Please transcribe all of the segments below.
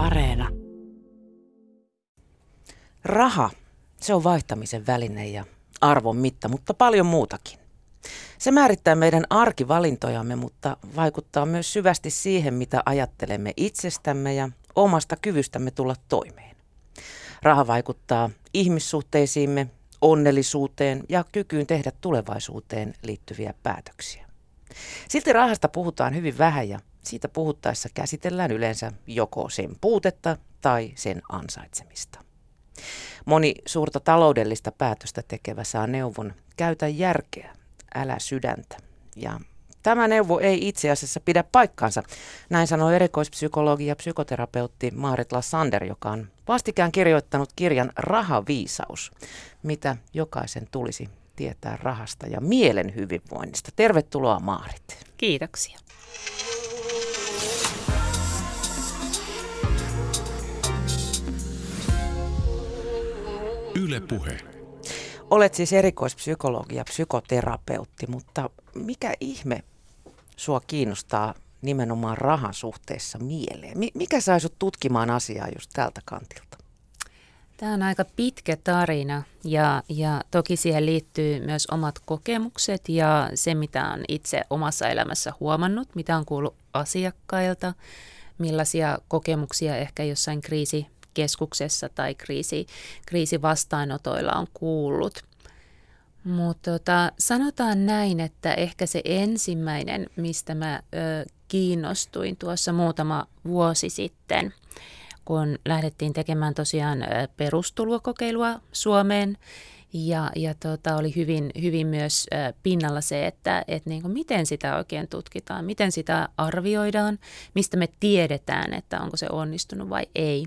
Areena. Raha, se on vaihtamisen väline ja arvon mitta, mutta paljon muutakin. Se määrittää meidän arkivalintojamme, mutta vaikuttaa myös syvästi siihen, mitä ajattelemme itsestämme ja omasta kyvystämme tulla toimeen. Raha vaikuttaa ihmissuhteisiimme, onnellisuuteen ja kykyyn tehdä tulevaisuuteen liittyviä päätöksiä. Silti rahasta puhutaan hyvin vähän ja siitä puhuttaessa käsitellään yleensä joko sen puutetta tai sen ansaitsemista. Moni suurta taloudellista päätöstä tekevä saa neuvon, käytä järkeä, älä sydäntä. Ja tämä neuvo ei itse asiassa pidä paikkaansa. Näin sanoi erikoispsykologi ja psykoterapeutti Maaret Lassander, joka on vastikään kirjoittanut kirjan Rahaviisaus, mitä jokaisen tulisi tietää rahasta ja mielen hyvinvoinnista. Tervetuloa Maarit. Kiitoksia. Yle Puhe. Olet siis erikoispsykologi ja psykoterapeutti, mutta mikä ihme sua kiinnostaa nimenomaan rahan suhteessa mieleen? Mikä sai sut tutkimaan asiaa just tältä kantilta? Tämä on aika pitkä tarina ja, ja toki siihen liittyy myös omat kokemukset ja se, mitä on itse omassa elämässä huomannut, mitä on kuullut asiakkailta, millaisia kokemuksia ehkä jossain kriisi keskuksessa tai kriisi, kriisivastaanotoilla on kuullut. Mutta tota, sanotaan näin, että ehkä se ensimmäinen, mistä mä ö, kiinnostuin tuossa muutama vuosi sitten, kun lähdettiin tekemään tosiaan perustulokokeilua Suomeen, ja, ja tota, oli hyvin, hyvin myös äh, pinnalla se, että et niin kuin miten sitä oikein tutkitaan, miten sitä arvioidaan, mistä me tiedetään, että onko se onnistunut vai ei.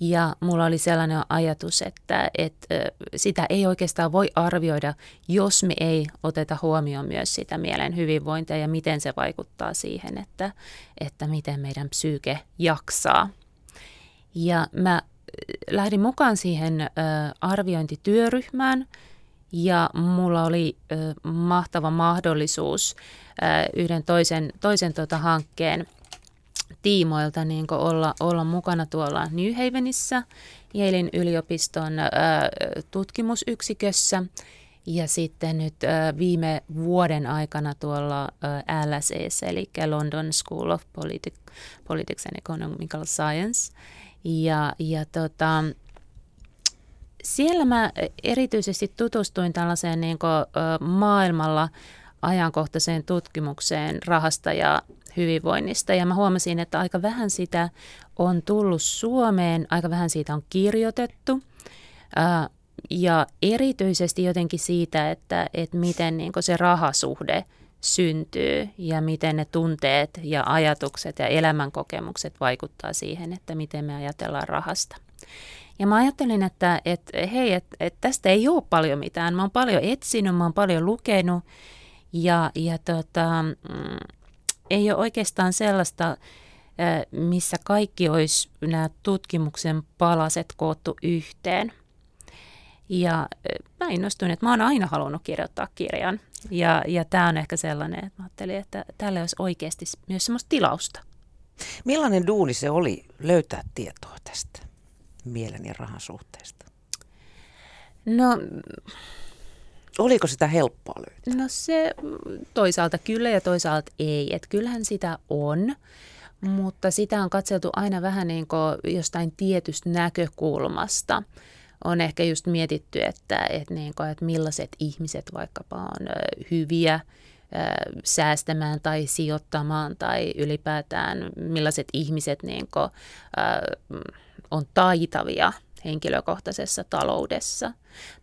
Ja mulla oli sellainen ajatus, että, että sitä ei oikeastaan voi arvioida, jos me ei oteta huomioon myös sitä mielen hyvinvointia ja miten se vaikuttaa siihen, että, että miten meidän psyyke jaksaa. Ja mä lähdin mukaan siihen arviointityöryhmään ja mulla oli mahtava mahdollisuus yhden toisen, toisen tota hankkeen – tiimoilta niin olla, olla mukana tuolla New Havenissä, Yalein yliopiston ä, tutkimusyksikössä ja sitten nyt ä, viime vuoden aikana tuolla ä, LSE, eli London School of Politi- Politics and Economical Science. Ja, ja tota, siellä mä erityisesti tutustuin tällaiseen niin kuin, maailmalla ajankohtaiseen tutkimukseen rahasta ja hyvinvoinnista. Ja mä huomasin, että aika vähän sitä on tullut Suomeen, aika vähän siitä on kirjoitettu. Ja erityisesti jotenkin siitä, että, että miten niin se rahasuhde syntyy ja miten ne tunteet ja ajatukset ja elämänkokemukset vaikuttaa siihen, että miten me ajatellaan rahasta. Ja mä ajattelin, että, että hei, että, että tästä ei ole paljon mitään. Mä oon paljon etsinyt, mä oon paljon lukenut ja, ja tota, mm, ei ole oikeastaan sellaista, missä kaikki olisi nämä tutkimuksen palaset koottu yhteen. Ja mä innostuin, että mä oon aina halunnut kirjoittaa kirjan. Ja, ja tämä on ehkä sellainen, että mä ajattelin, että tälle olisi oikeasti myös semmoista tilausta. Millainen duuni se oli löytää tietoa tästä mielen ja rahan suhteesta? No Oliko sitä helppoa löytää? No se toisaalta kyllä ja toisaalta ei. Että kyllähän sitä on, mutta sitä on katseltu aina vähän niin kuin jostain tietystä näkökulmasta. On ehkä just mietitty, että, että, niin kuin, että millaiset ihmiset vaikkapa on hyviä säästämään tai sijoittamaan tai ylipäätään millaiset ihmiset niin kuin, on taitavia – henkilökohtaisessa taloudessa.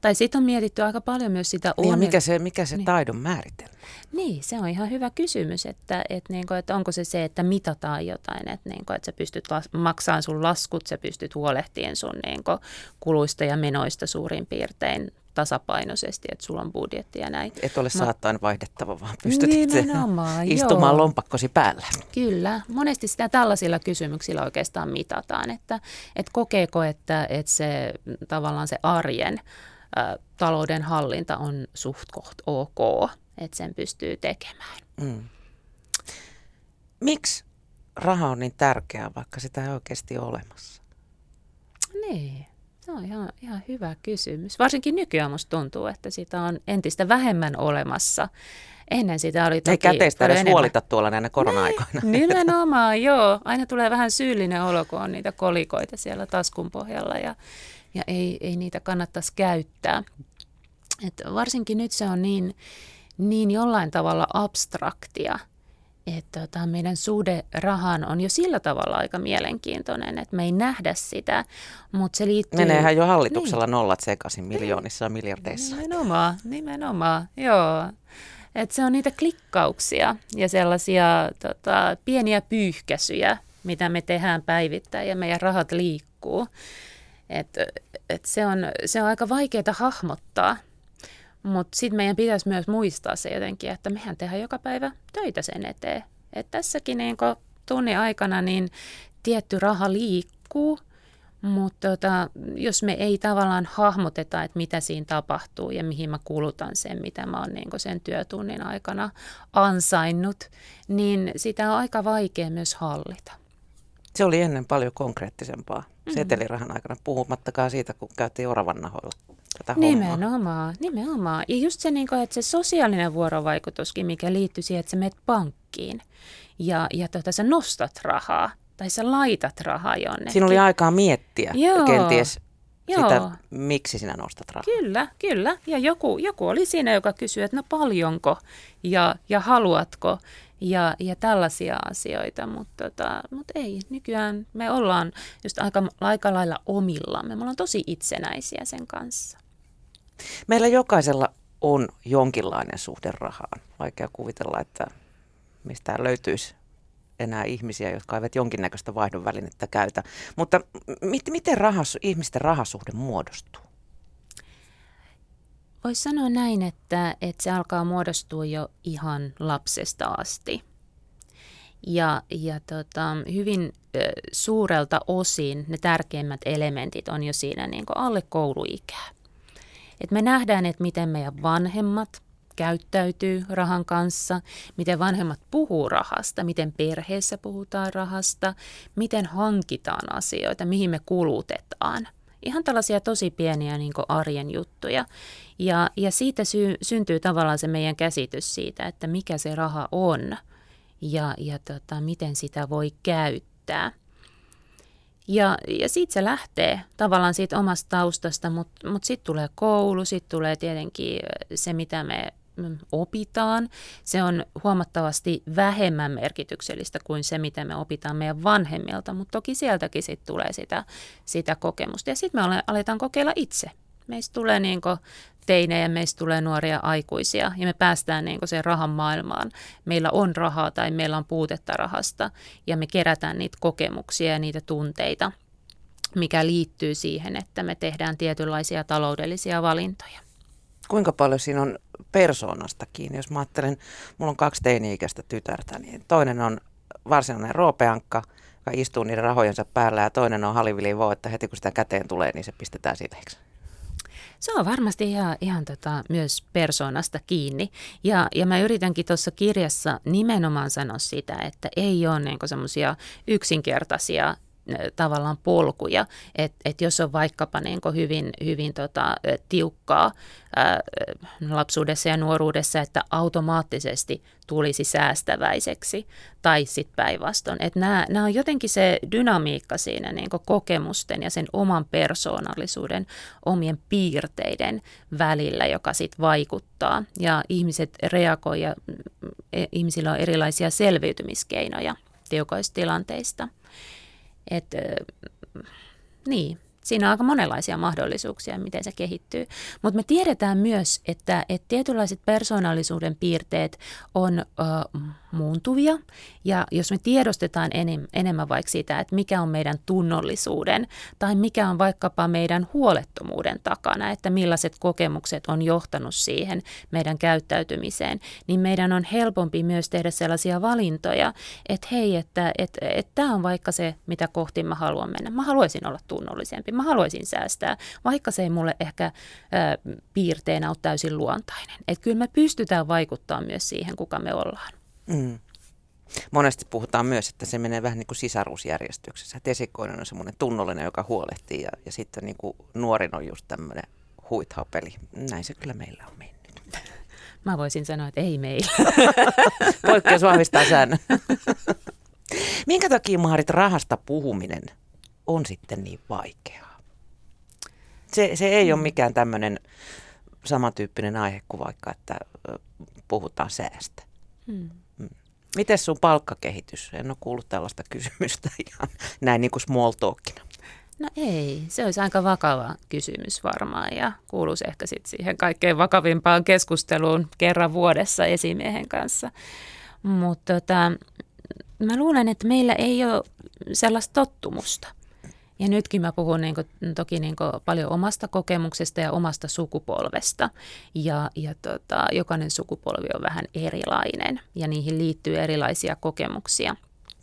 Tai sitten on mietitty aika paljon myös sitä... Niin ja mikä se, mikä se niin. taidon määritelmä? Niin, se on ihan hyvä kysymys, että, että, niin kuin, että onko se se, että mitataan jotain, että, niin kuin, että sä pystyt las- maksamaan sun laskut, sä pystyt huolehtien sun niin kuin, kuluista ja menoista suurin piirtein tasapainoisesti, että sulla on budjetti ja näin. Et ole saattain vaihdettava, vaan pystyt Nimenomaan, istumaan joo. lompakkosi päällä. Kyllä. Monesti sitä tällaisilla kysymyksillä oikeastaan mitataan, että, että kokeeko, että, että se tavallaan se arjen ä, talouden hallinta on suht koht ok, että sen pystyy tekemään. Mm. Miksi raha on niin tärkeää, vaikka sitä ei oikeasti ole olemassa? Niin, se on ihan, ihan hyvä kysymys. Varsinkin nykyään musta tuntuu, että sitä on entistä vähemmän olemassa. Ennen sitä oli toki Ei käteistä edes paljon huolita tuolla näinä korona-aikoina. Nimenomaan, joo. Aina tulee vähän syyllinen olo, kun on niitä kolikoita siellä taskun pohjalla ja, ja ei, ei niitä kannattaisi käyttää. Et varsinkin nyt se on niin, niin jollain tavalla abstraktia, että tota, meidän suhde rahaan on jo sillä tavalla aika mielenkiintoinen, että me ei nähdä sitä, mutta se liittyy... Meneehän jo hallituksella niin. nollat sekaisin miljoonissa ja miljardeissa. Nimenomaan, nimenomaan, joo. Et se on niitä klikkauksia ja sellaisia tota, pieniä pyyhkäisyjä, mitä me tehdään päivittäin ja meidän rahat liikkuu. Et, et se, on, se on aika vaikeaa hahmottaa, mutta sitten meidän pitäisi myös muistaa se jotenkin, että mehän tehdään joka päivä töitä sen eteen. Et tässäkin niin tunnin aikana niin tietty raha liikkuu, mutta tota, jos me ei tavallaan hahmoteta, että mitä siinä tapahtuu ja mihin mä kulutan sen, mitä mä oon niin sen työtunnin aikana ansainnut, niin sitä on aika vaikea myös hallita. Se oli ennen paljon konkreettisempaa mm-hmm. setelirahan aikana, puhumattakaan siitä, kun käytiin oravan nahoilla tätä Nimenomaan, hommaa. nimenomaan. Ja just se, niin kuin, että se sosiaalinen vuorovaikutuskin, mikä liittyy siihen, että sä menet pankkiin ja, ja tota, sä nostat rahaa tai sä laitat rahaa jonnekin. Siinä oli aikaa miettiä Joo. kenties Joo. sitä, miksi sinä nostat rahaa. Kyllä, kyllä. Ja joku, joku oli siinä, joka kysyi, että no paljonko ja, ja haluatko ja, ja tällaisia asioita, mutta tota, mut ei. Nykyään me ollaan just aika, aika lailla omillamme. Me ollaan tosi itsenäisiä sen kanssa. Meillä jokaisella on jonkinlainen suhde rahaan. Vaikea kuvitella, että mistä löytyisi enää ihmisiä, jotka eivät jonkinnäköistä vaihdon välinettä käytä. Mutta mit, miten rahas, ihmisten rahasuhde muodostuu? Voisi sanoa näin, että, että se alkaa muodostua jo ihan lapsesta asti. Ja, ja tota, hyvin ö, suurelta osin ne tärkeimmät elementit on jo siinä niin alle kouluikää. Et me nähdään, että miten meidän vanhemmat käyttäytyy rahan kanssa, miten vanhemmat puhuu rahasta, miten perheessä puhutaan rahasta, miten hankitaan asioita, mihin me kulutetaan. Ihan tällaisia tosi pieniä niin arjen juttuja. Ja, ja siitä sy- syntyy tavallaan se meidän käsitys siitä, että mikä se raha on ja, ja tota, miten sitä voi käyttää. Ja, ja siitä se lähtee tavallaan siitä omasta taustasta, mutta mut sitten tulee koulu, sitten tulee tietenkin se, mitä me opitaan. Se on huomattavasti vähemmän merkityksellistä kuin se, mitä me opitaan meidän vanhemmilta, mutta toki sieltäkin sit tulee sitä, sitä kokemusta. Ja sitten me aletaan kokeilla itse. Meistä tulee niin teinejä, meistä tulee nuoria aikuisia ja me päästään niin sen rahan maailmaan. Meillä on rahaa tai meillä on puutetta rahasta ja me kerätään niitä kokemuksia ja niitä tunteita, mikä liittyy siihen, että me tehdään tietynlaisia taloudellisia valintoja. Kuinka paljon siinä on persoonasta kiinni? Jos mä ajattelen, mulla on kaksi teini-ikäistä tytärtä, niin toinen on varsinainen roopeankka, joka istuu niiden rahojensa päällä ja toinen on halivili että heti kun sitä käteen tulee, niin se pistetään siveeksi. Se on varmasti ihan, ihan tota, myös persoonasta kiinni. Ja, ja mä yritänkin tuossa kirjassa nimenomaan sanoa sitä, että ei ole niin semmoisia yksinkertaisia tavallaan polkuja, että et jos on vaikkapa niin hyvin, hyvin tota, tiukkaa ää, lapsuudessa ja nuoruudessa, että automaattisesti tulisi säästäväiseksi tai sitten päinvastoin. Että nämä on jotenkin se dynamiikka siinä niin kokemusten ja sen oman persoonallisuuden, omien piirteiden välillä, joka sitten vaikuttaa. Ja ihmiset reagoivat ja e, ihmisillä on erilaisia selviytymiskeinoja tiukoista tilanteista. Et, niin, siinä on aika monenlaisia mahdollisuuksia, miten se kehittyy. Mutta me tiedetään myös, että, että tietynlaiset persoonallisuuden piirteet on ö, muuntuvia. Ja jos me tiedostetaan enem, enemmän vaikka sitä, että mikä on meidän tunnollisuuden tai mikä on vaikkapa meidän huolettomuuden takana, että millaiset kokemukset on johtanut siihen meidän käyttäytymiseen, niin meidän on helpompi myös tehdä sellaisia valintoja, että hei, että että tämä on vaikka se, mitä kohti mä haluan mennä. Mä haluaisin olla tunnollisempi, mä haluaisin säästää, vaikka se ei mulle ehkä äh, piirteenä ole täysin luontainen. Että kyllä me pystytään vaikuttamaan myös siihen, kuka me ollaan. Mm. Monesti puhutaan myös, että se menee vähän niin kuin sisaruusjärjestyksessä. Että esikoinen on semmoinen tunnollinen, joka huolehtii ja, ja sitten niin kuin nuorin on just tämmöinen huithapeli. Näin se kyllä meillä on mennyt. Mä voisin sanoa, että ei meillä. Poikkeus vahvistaa säännön. Minkä takia Maarit rahasta puhuminen on sitten niin vaikeaa? Se, se ei ole mikään tämmöinen samantyyppinen aihe kuin vaikka, että puhutaan säästä. Hmm. Miten sun palkkakehitys? En ole kuullut tällaista kysymystä ihan näin niin kuin small talkina. No ei, se olisi aika vakava kysymys varmaan ja kuuluisi ehkä sitten siihen kaikkein vakavimpaan keskusteluun kerran vuodessa esimiehen kanssa. Mutta tota, mä luulen, että meillä ei ole sellaista tottumusta. Ja nytkin mä puhun niin kuin, toki niin kuin paljon omasta kokemuksesta ja omasta sukupolvesta. Ja, ja tota, jokainen sukupolvi on vähän erilainen ja niihin liittyy erilaisia kokemuksia.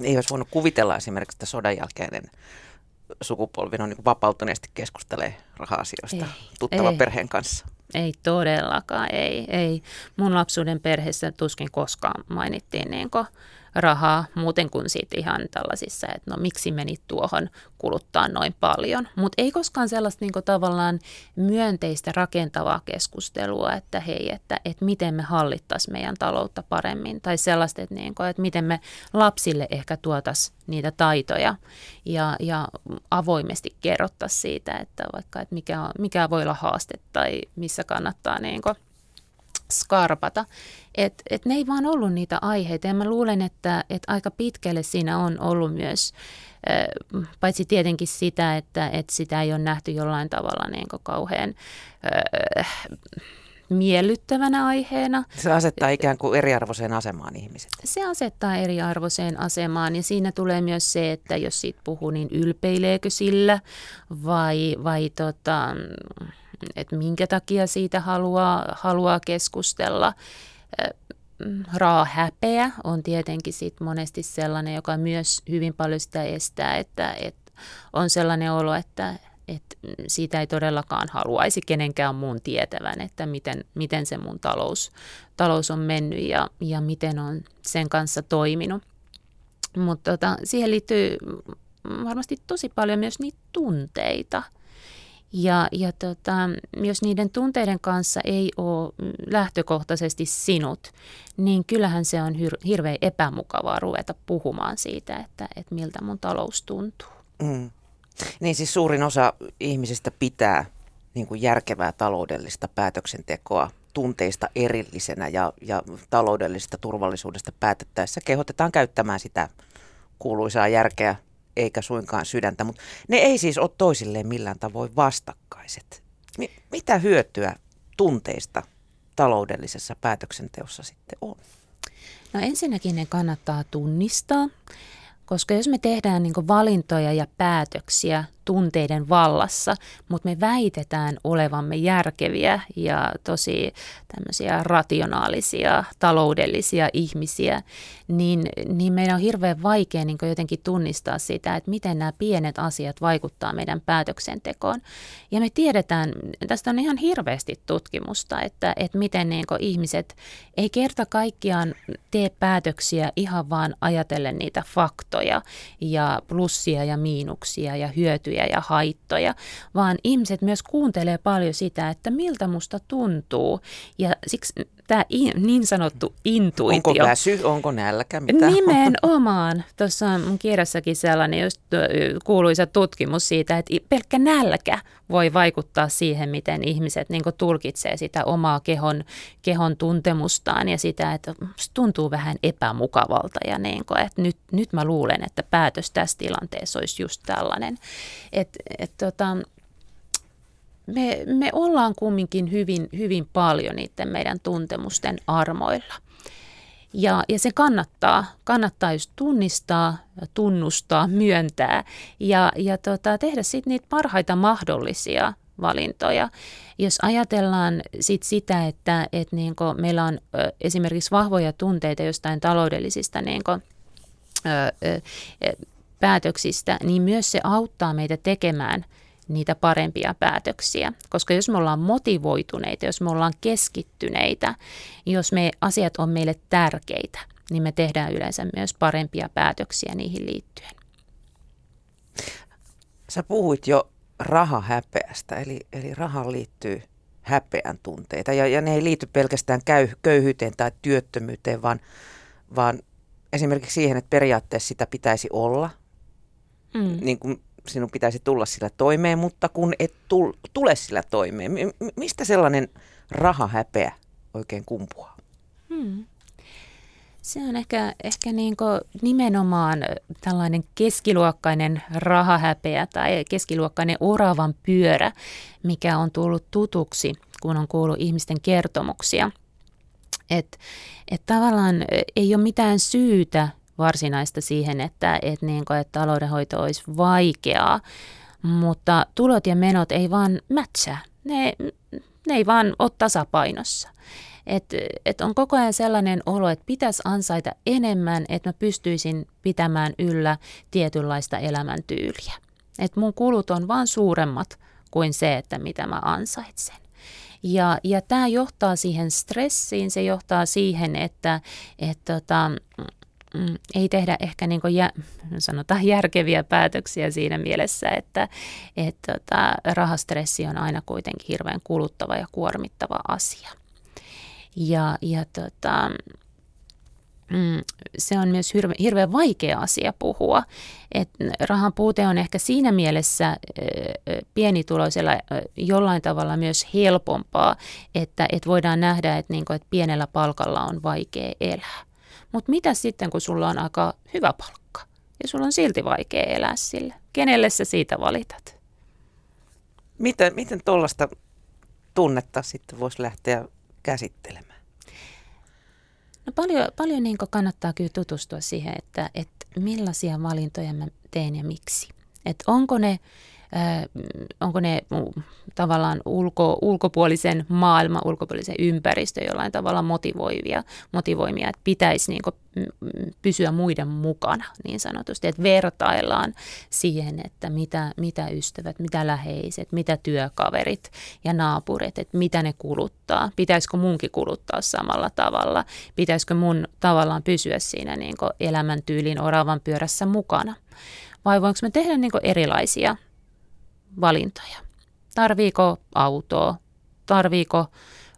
Ei olisi voinut kuvitella esimerkiksi, että sodan jälkeinen sukupolvi on niin vapautuneesti keskustelee raha-asioista ei, tuttava ei. perheen kanssa. Ei todellakaan, ei, ei. Mun lapsuuden perheessä tuskin koskaan mainittiin niin rahaa muuten kuin siitä ihan tällaisissa, että no miksi menit tuohon kuluttaa noin paljon. Mutta ei koskaan sellaista niin tavallaan myönteistä rakentavaa keskustelua, että hei, että, että miten me hallittaisiin meidän taloutta paremmin. Tai sellaista, että, niin kuin, että miten me lapsille ehkä tuotaisiin niitä taitoja ja, ja avoimesti kerrottaisiin siitä, että vaikka että mikä, on, mikä voi olla haaste tai missä kannattaa niin skarpata. Et, et ne ei vaan ollut niitä aiheita ja mä luulen, että et aika pitkälle siinä on ollut myös, äh, paitsi tietenkin sitä, että et sitä ei ole nähty jollain tavalla niin kauhean äh, miellyttävänä aiheena. Se asettaa ikään kuin eriarvoiseen asemaan ihmiset. Se asettaa eriarvoiseen asemaan ja siinä tulee myös se, että jos siitä puhuu, niin ylpeileekö sillä vai, vai tota, että minkä takia siitä haluaa, haluaa keskustella. Raa häpeä on tietenkin sit monesti sellainen, joka myös hyvin paljon sitä estää, että, että on sellainen olo, että, että siitä ei todellakaan haluaisi kenenkään muun tietävän, että miten, miten se mun talous, talous on mennyt ja, ja miten on sen kanssa toiminut. Mutta tota, siihen liittyy varmasti tosi paljon myös niitä tunteita – ja, ja tota, jos niiden tunteiden kanssa ei ole lähtökohtaisesti sinut, niin kyllähän se on hir- hirveän epämukavaa ruveta puhumaan siitä, että, että miltä mun talous tuntuu. Mm. Niin siis suurin osa ihmisistä pitää niin kuin järkevää taloudellista päätöksentekoa tunteista erillisenä ja, ja taloudellisesta turvallisuudesta päätettäessä kehotetaan käyttämään sitä kuuluisaa järkeä eikä suinkaan sydäntä, mutta ne ei siis ole toisilleen millään tavoin vastakkaiset. Mitä hyötyä tunteista taloudellisessa päätöksenteossa sitten on? No ensinnäkin ne kannattaa tunnistaa, koska jos me tehdään niin valintoja ja päätöksiä tunteiden vallassa, mutta me väitetään olevamme järkeviä ja tosi tämmöisiä rationaalisia, taloudellisia ihmisiä, niin, niin meidän on hirveän vaikea niin jotenkin tunnistaa sitä, että miten nämä pienet asiat vaikuttaa meidän päätöksentekoon. Ja me tiedetään, tästä on ihan hirveästi tutkimusta, että, että miten niin ihmiset ei kerta kaikkiaan tee päätöksiä ihan vaan ajatellen niitä faktoja ja plussia ja miinuksia ja hyötyjä hyötyjä ja haittoja, vaan ihmiset myös kuuntelee paljon sitä, että miltä musta tuntuu. Ja siksi tämä niin sanottu intuitio. Onko väsy, onko nälkä, mitä? Nimenomaan. Tuossa on mun kirjassakin sellainen just kuuluisa tutkimus siitä, että pelkkä nälkä voi vaikuttaa siihen, miten ihmiset niin tulkitsee sitä omaa kehon, kehon tuntemustaan ja sitä, että tuntuu vähän epämukavalta ja niin kuin, että nyt, nyt mä luulen, että päätös tässä tilanteessa olisi just tällainen. Et, et, tota, me, me ollaan kumminkin hyvin, hyvin paljon niiden meidän tuntemusten armoilla. Ja, ja se kannattaa, kannattaa just tunnistaa, tunnustaa, myöntää ja, ja tota, tehdä sitten niitä parhaita mahdollisia valintoja. Jos ajatellaan sit sitä, että et niinku meillä on ö, esimerkiksi vahvoja tunteita jostain taloudellisista niinku, ö, ö, päätöksistä, niin myös se auttaa meitä tekemään – niitä parempia päätöksiä. Koska jos me ollaan motivoituneita, jos me ollaan keskittyneitä, jos me asiat on meille tärkeitä, niin me tehdään yleensä myös parempia päätöksiä niihin liittyen. Sä puhuit jo rahahäpeästä, eli, eli rahaan liittyy häpeän tunteita. Ja, ja ne ei liity pelkästään käy, köyhyyteen tai työttömyyteen, vaan, vaan esimerkiksi siihen, että periaatteessa sitä pitäisi olla. Mm. Niin kuin sinun pitäisi tulla sillä toimeen, mutta kun et tul, tule sillä toimeen. Mistä sellainen rahahäpeä oikein kumpuaa? Hmm. Se on ehkä, ehkä niin nimenomaan tällainen keskiluokkainen rahahäpeä tai keskiluokkainen oravan pyörä, mikä on tullut tutuksi, kun on kuullut ihmisten kertomuksia. Että et tavallaan ei ole mitään syytä varsinaista siihen, että, että, niin kuin, että taloudenhoito olisi vaikeaa, mutta tulot ja menot ei vaan mätsää. Ne, ne ei vaan ole tasapainossa. Et, et on koko ajan sellainen olo, että pitäisi ansaita enemmän, että mä pystyisin pitämään yllä tietynlaista elämäntyyliä. Että mun kulut on vaan suuremmat kuin se, että mitä mä ansaitsen. Ja, ja tämä johtaa siihen stressiin, se johtaa siihen, että et tota, mm, ei tehdä ehkä niin kuin jä, sanotaan järkeviä päätöksiä siinä mielessä, että et tota, rahastressi on aina kuitenkin hirveän kuluttava ja kuormittava asia. Ja, ja tota, mm, se on myös hirve, hirveän vaikea asia puhua. Et rahan puute on ehkä siinä mielessä pienituloisella jollain tavalla myös helpompaa, että et voidaan nähdä, että niinku, et pienellä palkalla on vaikea elää. Mutta mitä sitten, kun sulla on aika hyvä palkka ja sulla on silti vaikea elää sillä? Kenelle sä siitä valitat? Miten, miten tuollaista tunnetta sitten voisi lähteä käsittelemään? No paljon, paljon niin kannattaa kyllä tutustua siihen, että, että millaisia valintoja mä teen ja miksi. Että onko ne onko ne tavallaan ulko, ulkopuolisen maailman, ulkopuolisen ympäristö jollain tavalla motivoivia, motivoimia, että pitäisi niin pysyä muiden mukana niin sanotusti, että vertaillaan siihen, että mitä, mitä ystävät, mitä läheiset, mitä työkaverit ja naapurit, että mitä ne kuluttaa, pitäisikö munkin kuluttaa samalla tavalla, pitäisikö mun tavallaan pysyä siinä niin elämäntyylin oravan pyörässä mukana? Vai voinko me tehdä niin erilaisia valintoja. Tarviiko autoa, tarviiko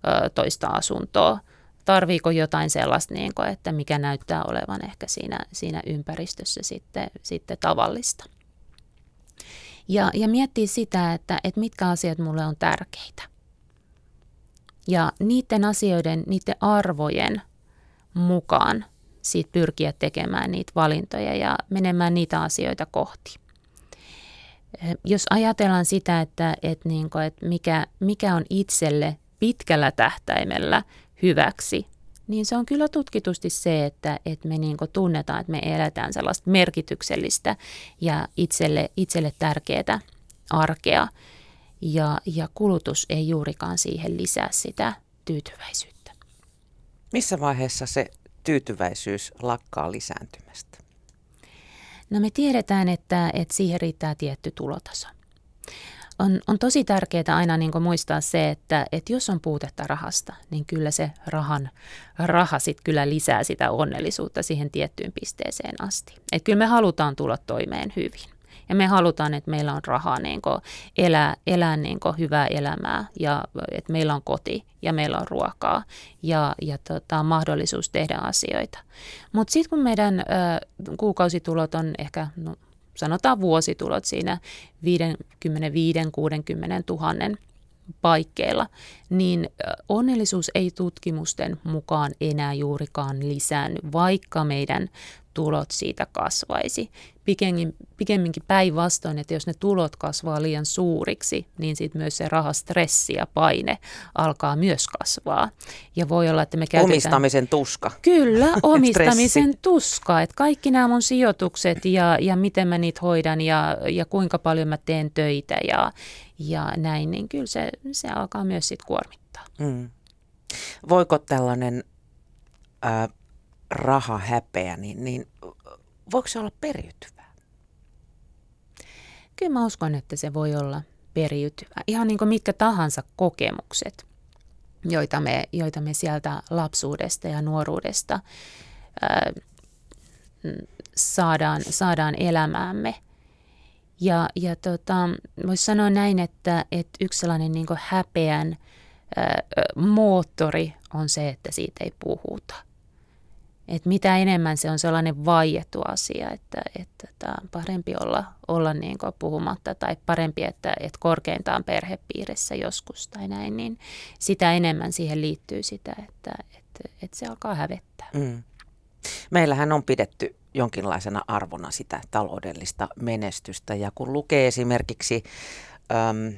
ö, toista asuntoa, tarviiko jotain sellaista, niin kuin, että mikä näyttää olevan ehkä siinä, siinä ympäristössä sitten, sitten tavallista. Ja, ja miettii sitä, että, että mitkä asiat mulle on tärkeitä. Ja niiden asioiden, niiden arvojen mukaan siitä pyrkiä tekemään niitä valintoja ja menemään niitä asioita kohti. Jos ajatellaan sitä, että, että, niin kuin, että mikä, mikä on itselle pitkällä tähtäimellä hyväksi, niin se on kyllä tutkitusti se, että, että me niin tunnetaan, että me eletään sellaista merkityksellistä ja itselle, itselle tärkeää arkea. Ja, ja kulutus ei juurikaan siihen lisää sitä tyytyväisyyttä. Missä vaiheessa se tyytyväisyys lakkaa lisääntymästä? No me tiedetään, että, että siihen riittää tietty tulotaso. On, on tosi tärkeää aina niin muistaa se, että, että jos on puutetta rahasta, niin kyllä se rahan, raha sit kyllä lisää sitä onnellisuutta siihen tiettyyn pisteeseen asti. Et kyllä me halutaan tulla toimeen hyvin. Ja me halutaan, että meillä on rahaa niin elää, elää niin hyvää elämää ja että meillä on koti ja meillä on ruokaa ja, ja tota, mahdollisuus tehdä asioita. Mutta sitten kun meidän ö, kuukausitulot on ehkä, no, sanotaan vuositulot siinä 55-60 tuhannen paikkeilla, niin onnellisuus ei tutkimusten mukaan enää juurikaan lisäänny, vaikka meidän tulot siitä kasvaisi. Pikemmin, pikemminkin päinvastoin, että jos ne tulot kasvaa liian suuriksi, niin sitten myös se rahastressi ja paine alkaa myös kasvaa. Ja voi olla, että me käytetään... Omistamisen tuska. Kyllä, omistamisen tuska. Että kaikki nämä mun sijoitukset ja, ja miten mä niitä hoidan ja, ja kuinka paljon mä teen töitä ja, ja näin, niin kyllä se, se alkaa myös sitten kuormittaa. Mm. Voiko tällainen... Äh, rahahäpeä, niin, niin voiko se olla periytyvää? Kyllä mä uskon, että se voi olla periytyvää. Ihan niin kuin mitkä tahansa kokemukset, joita me, joita me sieltä lapsuudesta ja nuoruudesta ää, saadaan, saadaan elämäämme. Ja, ja tota, voisi sanoa näin, että, että yksi sellainen niin häpeän ää, moottori on se, että siitä ei puhuta. Et mitä enemmän se on sellainen vaiettu asia, että, että tämä on parempi olla, olla niin puhumatta tai parempi, että, että korkeintaan perhepiirissä joskus tai näin, niin sitä enemmän siihen liittyy sitä, että, että, että se alkaa hävettää. Mm. Meillähän on pidetty jonkinlaisena arvona sitä taloudellista menestystä ja kun lukee esimerkiksi äm,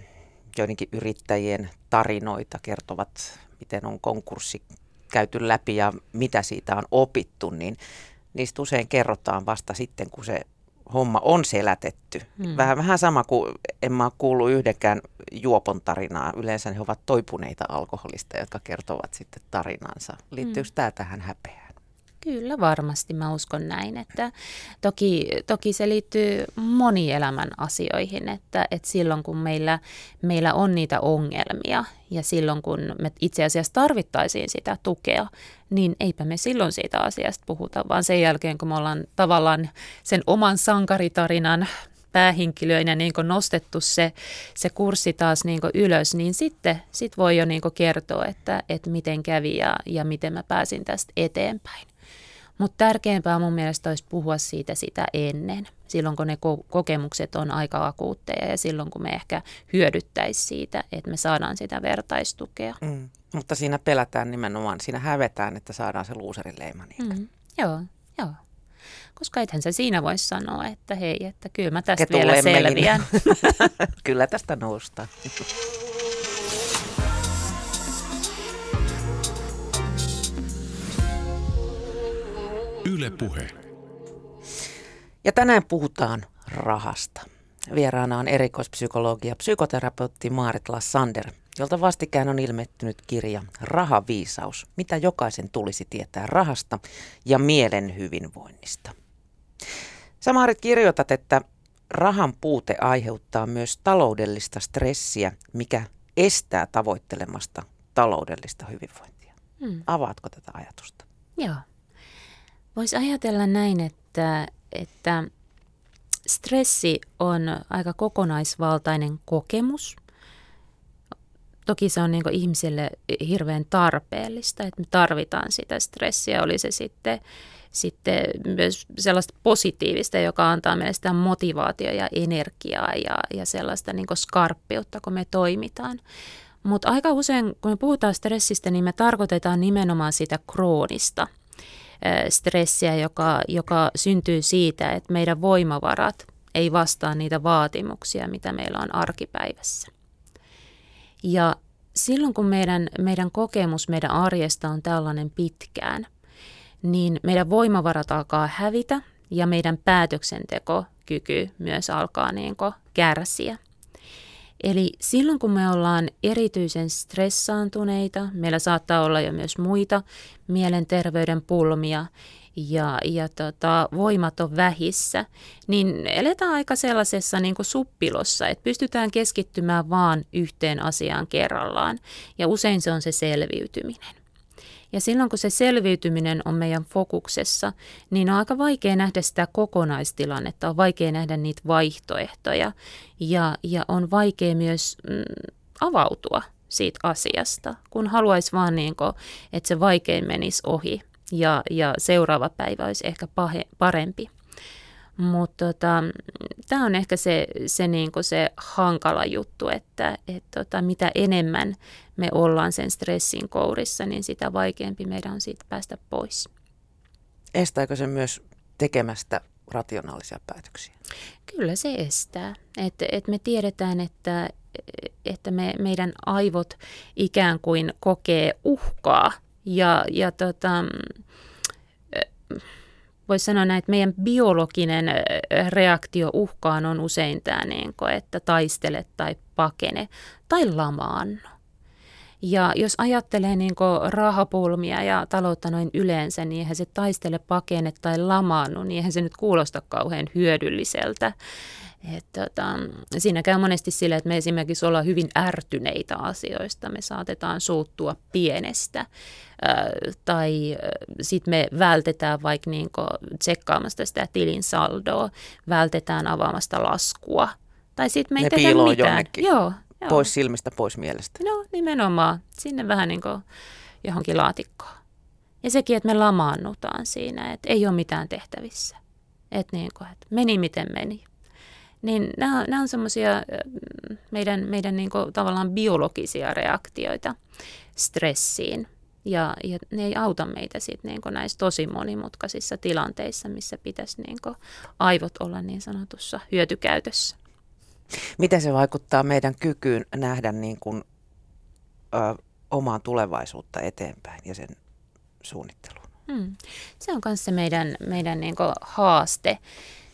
joidenkin yrittäjien tarinoita, kertovat miten on konkurssi käyty läpi ja mitä siitä on opittu, niin niistä usein kerrotaan vasta sitten, kun se homma on selätetty. Hmm. Vähän, vähän sama kuin en mä kuullut yhdenkään juopon tarinaa. Yleensä he ovat toipuneita alkoholista, jotka kertovat sitten tarinansa. Liittyykö hmm. tämä tähän häpeään? Kyllä varmasti, mä uskon näin. Että toki, toki se liittyy monielämän asioihin, että, että silloin kun meillä, meillä on niitä ongelmia ja silloin kun me itse asiassa tarvittaisiin sitä tukea, niin eipä me silloin siitä asiasta puhuta, vaan sen jälkeen kun me ollaan tavallaan sen oman sankaritarinan päähenkilöinä niin nostettu se, se kurssi taas niin ylös, niin sitten sit voi jo niin kertoa, että, että miten kävi ja, ja miten mä pääsin tästä eteenpäin. Mutta tärkeämpää mun mielestä olisi puhua siitä sitä ennen, silloin kun ne ko- kokemukset on aika akuutteja ja silloin kun me ehkä hyödyttäisi siitä, että me saadaan sitä vertaistukea. Mm. Mutta siinä pelätään nimenomaan, siinä hävetään, että saadaan se luuserileima. Mm. Joo, joo. Koska ethän sä siinä voisi sanoa, että hei, että kyllä mä tästä vielä selviän. kyllä tästä noustaan. Yle Puhe. Ja tänään puhutaan rahasta. Vieraana on erikoispsykologi ja psykoterapeutti Maarit Lassander, jolta vastikään on ilmettynyt kirja Rahaviisaus, mitä jokaisen tulisi tietää rahasta ja mielen hyvinvoinnista. Sä Maarit kirjoitat, että rahan puute aiheuttaa myös taloudellista stressiä, mikä estää tavoittelemasta taloudellista hyvinvointia. Hmm. Avaatko tätä ajatusta? Joo. Voisi ajatella näin, että, että stressi on aika kokonaisvaltainen kokemus. Toki se on niin ihmiselle hirveän tarpeellista, että me tarvitaan sitä stressiä, oli se sitten, sitten myös sellaista positiivista, joka antaa meille sitä motivaatiota ja energiaa ja, ja sellaista niin skarppiutta, kun me toimitaan. Mutta aika usein, kun me puhutaan stressistä, niin me tarkoitetaan nimenomaan sitä kroonista – stressiä, joka, joka syntyy siitä, että meidän voimavarat ei vastaa niitä vaatimuksia, mitä meillä on arkipäivässä. Ja silloin kun meidän, meidän kokemus meidän arjesta on tällainen pitkään, niin meidän voimavarat alkaa hävitä ja meidän päätöksentekokyky myös alkaa niin kärsiä. Eli silloin kun me ollaan erityisen stressaantuneita, meillä saattaa olla jo myös muita mielenterveyden pulmia ja, ja tota, voimat on vähissä, niin eletään aika sellaisessa niin kuin suppilossa, että pystytään keskittymään vaan yhteen asiaan kerrallaan ja usein se on se selviytyminen. Ja silloin kun se selviytyminen on meidän fokuksessa, niin on aika vaikea nähdä sitä kokonaistilannetta, on vaikea nähdä niitä vaihtoehtoja ja, ja on vaikea myös mm, avautua siitä asiasta, kun haluaisi vaan niin kuin, että se vaikein menisi ohi ja, ja seuraava päivä olisi ehkä pahe, parempi. Mutta tota, tämä on ehkä se, se, niinku se hankala juttu, että et tota, mitä enemmän me ollaan sen stressin kourissa, niin sitä vaikeampi meidän on siitä päästä pois. Estääkö se myös tekemästä rationaalisia päätöksiä? Kyllä se estää. Et, et me tiedetään, että, että me, meidän aivot ikään kuin kokee uhkaa ja, ja tota, voisi sanoa näin, että meidän biologinen reaktio uhkaan on usein tämä, niin kuin, että taistele tai pakene tai lamaannu. Ja jos ajattelee niin rahapulmia ja taloutta noin yleensä, niin eihän se taistele, pakene tai lamaannu, niin eihän se nyt kuulosta kauhean hyödylliseltä. Et, tota, siinä käy monesti sille, että me esimerkiksi ollaan hyvin ärtyneitä asioista. Me saatetaan suuttua pienestä tai sitten me vältetään vaikka niinku tsekkaamasta sitä tilin saldoa, vältetään avaamasta laskua. Tai sitten me ei ne tehdä mitään. jonnekin. Joo, joo. Pois silmistä, pois mielestä. No nimenomaan, sinne vähän niin kuin johonkin laatikkoon. Ja sekin, että me lamaannutaan siinä, että ei ole mitään tehtävissä. Että, niin kuin, että meni miten meni. Niin nämä, nämä on semmoisia meidän, meidän niin kuin, tavallaan biologisia reaktioita stressiin. Ja, ja ne ei auta meitä sit, niin kuin näissä tosi monimutkaisissa tilanteissa, missä pitäisi niin kuin, aivot olla niin sanotussa hyötykäytössä. Miten se vaikuttaa meidän kykyyn nähdä niin kuin, ö, omaa tulevaisuutta eteenpäin ja sen suunnitteluun? Hmm. Se on myös se meidän, meidän niin haaste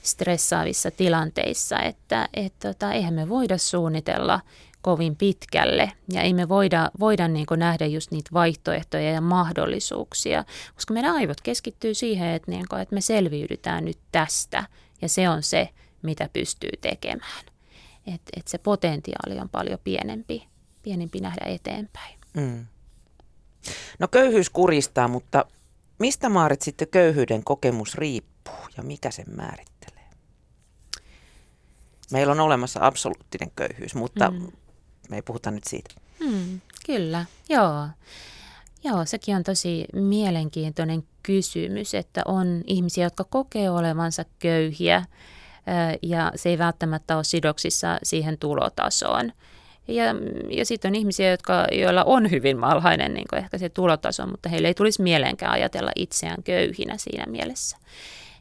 stressaavissa tilanteissa, että et, tota, eihän me voida suunnitella kovin pitkälle ja ei me voida, voida niin nähdä just niitä vaihtoehtoja ja mahdollisuuksia, koska meidän aivot keskittyy siihen, että, niin kuin, että me selviydytään nyt tästä ja se on se, mitä pystyy tekemään. Että et se potentiaali on paljon pienempi, pienempi nähdä eteenpäin. Mm. No köyhyys kuristaa, mutta mistä Maarit sitten köyhyyden kokemus riippuu ja mikä sen määrittelee? Meillä on olemassa absoluuttinen köyhyys, mutta mm. Me ei puhuta nyt siitä. Mm, kyllä, joo. Joo, sekin on tosi mielenkiintoinen kysymys, että on ihmisiä, jotka kokee olevansa köyhiä ja se ei välttämättä ole sidoksissa siihen tulotasoon. Ja, ja sitten on ihmisiä, jotka, joilla on hyvin malhainen niin ehkä se tulotaso, mutta heille ei tulisi mieleenkään ajatella itseään köyhinä siinä mielessä.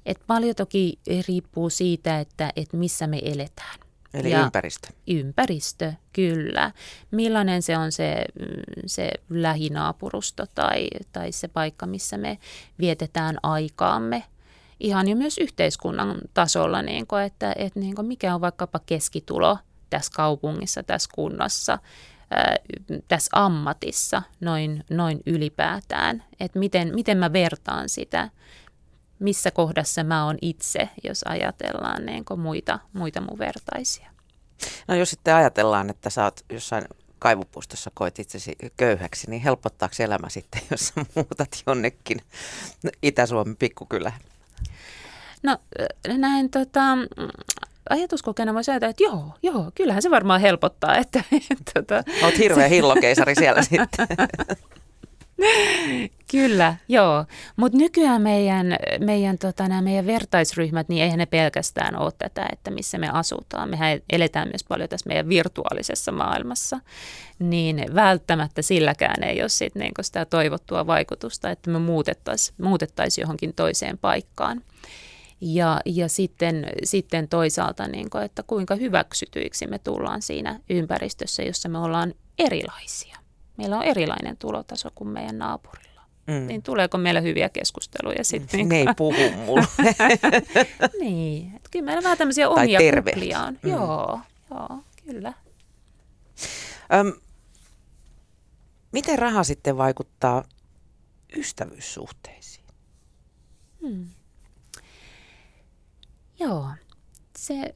Et paljon toki riippuu siitä, että, että missä me eletään. Eli ja ympäristö. Ympäristö, kyllä. Millainen se on se, se lähinaapurusto tai, tai se paikka, missä me vietetään aikaamme. Ihan jo myös yhteiskunnan tasolla, niin kuin, että, että niin kuin mikä on vaikkapa keskitulo – tässä kaupungissa, tässä kunnassa, tässä ammatissa noin, noin ylipäätään. Että miten, miten mä vertaan sitä, missä kohdassa mä oon itse, jos ajatellaan niin muita, muita mun vertaisia. No jos sitten ajatellaan, että sä oot jossain kaivupuistossa koet itsesi köyhäksi, niin helpottaako elämä sitten, jos sä muutat jonnekin Itä-Suomen pikkukylään? No näin tota, ajatuskokeena voisi ajatella, että joo, joo, kyllähän se varmaan helpottaa. Että, että, tota. Olet hirveä hillokeisari siellä sitten. Kyllä, joo. Mutta nykyään meidän, meidän, tota, nämä meidän vertaisryhmät, niin eihän ne pelkästään ole tätä, että missä me asutaan. Mehän eletään myös paljon tässä meidän virtuaalisessa maailmassa. Niin välttämättä silläkään ei ole sit niinku sitä toivottua vaikutusta, että me muutettaisiin muutettais johonkin toiseen paikkaan. Ja, ja sitten, sitten toisaalta, niin kuin, että kuinka hyväksytyiksi me tullaan siinä ympäristössä, jossa me ollaan erilaisia. Meillä on erilainen tulotaso kuin meidän naapurilla. Mm. Niin tuleeko meillä hyviä keskusteluja sitten? Niin ne ei puhu mulle. niin, että kyllä meillä vähän tämmöisiä omia kuplia on. Mm. Joo, joo, kyllä. Öm, miten raha sitten vaikuttaa ystävyyssuhteisiin? Hmm. Joo, se,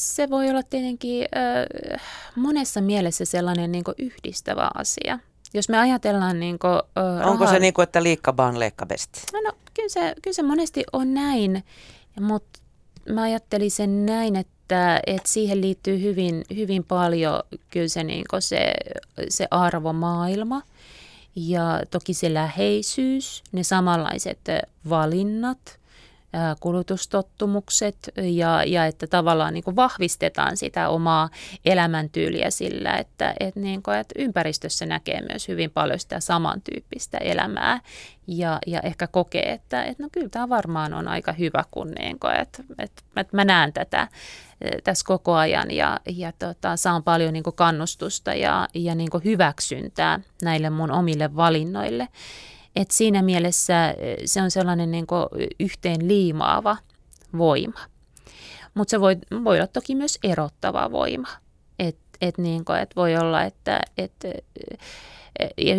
se voi olla tietenkin äh, monessa mielessä sellainen niin yhdistävä asia. Jos me ajatellaan niin kuin, äh, Onko rahaa... se niin kuin, että liikka vaan leikka besti? No, no kyllä, se, kyllä se monesti on näin, mutta mä ajattelin sen näin, että, että siihen liittyy hyvin, hyvin paljon kyllä se, niin se, se arvomaailma ja toki se läheisyys, ne samanlaiset valinnat – kulutustottumukset ja, ja että tavallaan niin kuin vahvistetaan sitä omaa elämäntyyliä sillä, että, että, niin kuin, että ympäristössä näkee myös hyvin paljon sitä samantyyppistä elämää ja, ja ehkä kokee, että, että no kyllä tämä varmaan on aika hyvä, kun niin kuin, että, että, että mä näen tätä tässä koko ajan ja, ja tota, saan paljon niin kuin kannustusta ja, ja niin kuin hyväksyntää näille mun omille valinnoille. Et siinä mielessä se on sellainen niin yhteen liimaava voima. Mutta se voi, voi olla toki myös erottava voima. Et, et niin kuin, et voi olla, että et,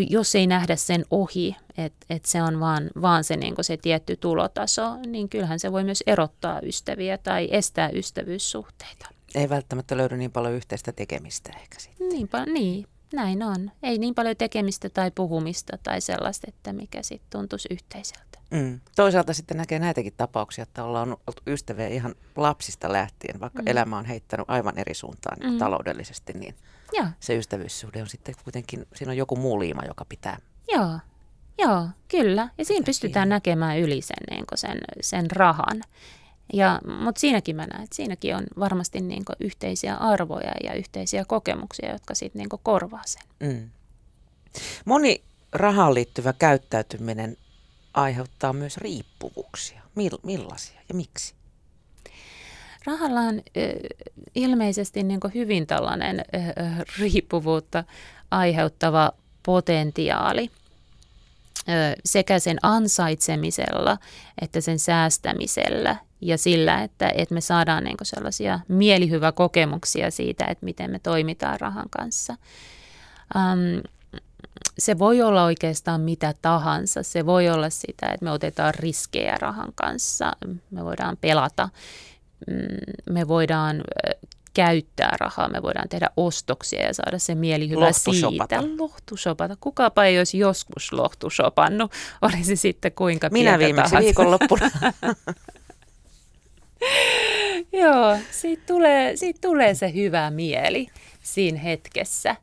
jos ei nähdä sen ohi, että et se on vaan, vaan se, niin se tietty tulotaso, niin kyllähän se voi myös erottaa ystäviä tai estää ystävyyssuhteita. Ei välttämättä löydy niin paljon yhteistä tekemistä ehkä sitten. Niin, niin, näin on. Ei niin paljon tekemistä tai puhumista tai sellaista, että mikä sitten tuntuisi yhteiseltä. Mm. Toisaalta sitten näkee näitäkin tapauksia, että ollaan ollut ystäviä ihan lapsista lähtien, vaikka mm. elämä on heittänyt aivan eri suuntaan niin mm. taloudellisesti, niin ja. se ystävyyssuhde on sitten kuitenkin, siinä on joku muu liima, joka pitää. Joo, Joo kyllä. Ja siinä pystytään kiinni. näkemään yli sen, niin sen, sen rahan. Ja, mutta siinäkin mä näen, että siinäkin on varmasti niin yhteisiä arvoja ja yhteisiä kokemuksia, jotka sitten niin korvaa sen. Mm. Moni rahaan liittyvä käyttäytyminen aiheuttaa myös riippuvuuksia. Mil, millaisia ja miksi? Rahalla on ilmeisesti niin hyvin tällainen riippuvuutta aiheuttava potentiaali sekä sen ansaitsemisella että sen säästämisellä ja sillä, että, että me saadaan niin sellaisia mielihyvä kokemuksia siitä, että miten me toimitaan rahan kanssa. Um, se voi olla oikeastaan mitä tahansa. Se voi olla sitä, että me otetaan riskejä rahan kanssa. Me voidaan pelata. Mm, me voidaan käyttää rahaa, me voidaan tehdä ostoksia ja saada se mielihyvä siitä. Lohtusopata. Kukapa ei olisi joskus lohtusopannut, olisi sitten kuinka Minä viimeksi tahansa. viikonloppuna. Joo, siitä tulee, siitä tulee se hyvä mieli siinä hetkessä.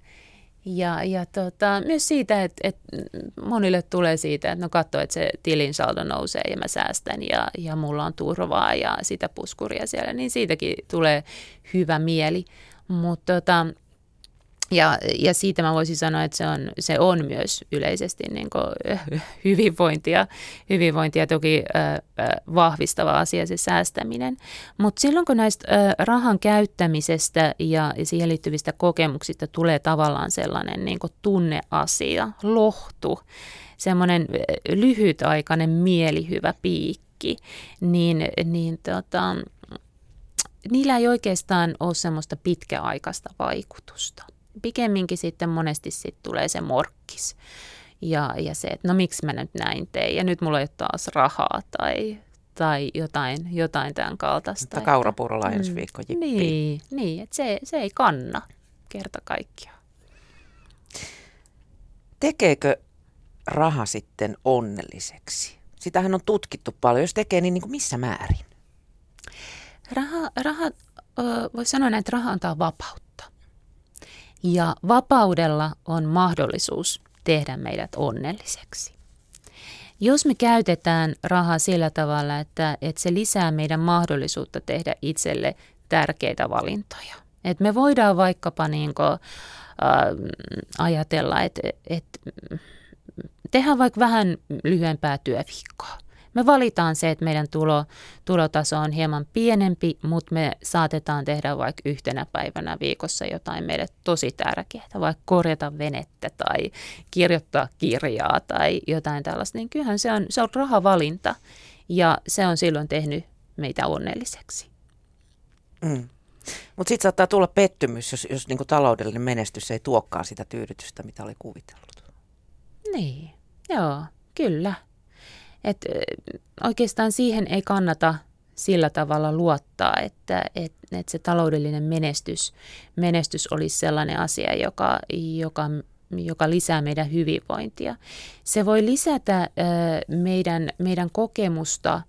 Ja, ja tota, myös siitä, että, että monille tulee siitä, että no katso, että se tilin saldo nousee ja mä säästän ja, ja mulla on turvaa ja sitä puskuria siellä, niin siitäkin tulee hyvä mieli. Mutta tota, ja, ja siitä mä voisin sanoa, että se on, se on myös yleisesti niin hyvinvointia, hyvinvointia toki äh, vahvistava asia se säästäminen. Mutta silloin kun näistä rahan käyttämisestä ja, siihen liittyvistä kokemuksista tulee tavallaan sellainen niin tunneasia, lohtu, semmoinen lyhytaikainen mielihyvä piikki, niin, niin tota, niillä ei oikeastaan ole semmoista pitkäaikaista vaikutusta pikemminkin sitten monesti sitten tulee se morkkis. Ja, ja se, että no miksi mä nyt näin tein ja nyt mulla ei ole taas rahaa tai, tai jotain, jotain tämän kaltaista. Mutta kaurapuurolla ensi mm. viikko mm, Niin, niin että se, se ei kanna kerta kaikkiaan. Tekeekö raha sitten onnelliseksi? Sitähän on tutkittu paljon. Jos tekee, niin, niin kuin missä määrin? Raha, raha voisi sanoa näin, että raha antaa vapautta. Ja vapaudella on mahdollisuus tehdä meidät onnelliseksi. Jos me käytetään rahaa sillä tavalla, että, että se lisää meidän mahdollisuutta tehdä itselle tärkeitä valintoja. Että me voidaan vaikkapa niin kuin, äh, ajatella, että, että tehdään vaikka vähän lyhyempää työviikkoa. Me valitaan se, että meidän tulo, tulotaso on hieman pienempi, mutta me saatetaan tehdä vaikka yhtenä päivänä viikossa jotain meille tosi tärkeää, vaikka korjata venettä tai kirjoittaa kirjaa tai jotain tällaista, niin kyllähän se on, se on rahavalinta ja se on silloin tehnyt meitä onnelliseksi. Mm. Mutta sitten saattaa tulla pettymys, jos, jos niinku taloudellinen menestys ei tuokkaa sitä tyydytystä, mitä oli kuvitellut. Niin, joo, kyllä. Et oikeastaan siihen ei kannata sillä tavalla luottaa, että, että, että se taloudellinen menestys, menestys olisi sellainen asia, joka, joka, joka lisää meidän hyvinvointia. Se voi lisätä meidän, meidän kokemusta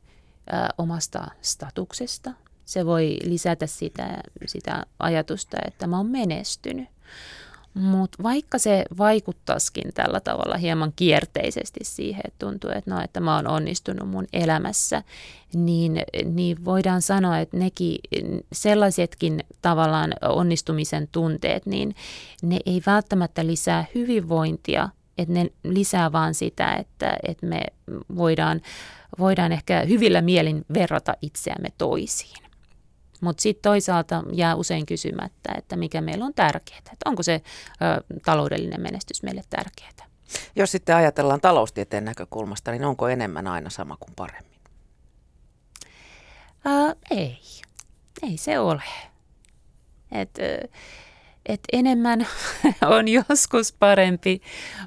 omasta statuksesta. Se voi lisätä sitä, sitä ajatusta, että mä oon menestynyt. Mutta vaikka se vaikuttaisikin tällä tavalla hieman kierteisesti siihen, että tuntuu, että, no, että mä oon onnistunut mun elämässä, niin, niin voidaan sanoa, että nekin, sellaisetkin tavallaan onnistumisen tunteet, niin ne ei välttämättä lisää hyvinvointia, että ne lisää vaan sitä, että, että me voidaan, voidaan ehkä hyvillä mielin verrata itseämme toisiin. Mutta sitten toisaalta jää usein kysymättä, että mikä meillä on tärkeää, että onko se ö, taloudellinen menestys meille tärkeää. Jos sitten ajatellaan taloustieteen näkökulmasta, niin onko enemmän aina sama kuin paremmin? Ää, ei, ei se ole. Et, et enemmän on joskus parempi,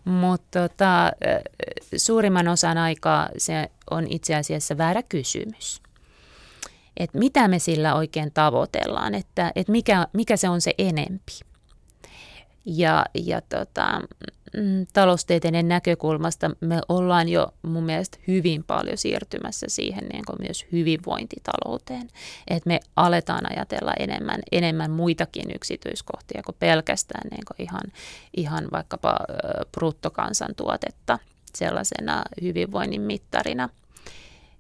mutta tota, suurimman osan aikaa se on itse asiassa väärä kysymys. Että mitä me sillä oikein tavoitellaan, että, että mikä, mikä se on se enempi. Ja, ja tota, mm, taloustieteiden näkökulmasta me ollaan jo mun mielestä hyvin paljon siirtymässä siihen niin kuin myös hyvinvointitalouteen. Että me aletaan ajatella enemmän, enemmän muitakin yksityiskohtia kuin pelkästään niin kuin ihan, ihan vaikkapa bruttokansantuotetta sellaisena hyvinvoinnin mittarina –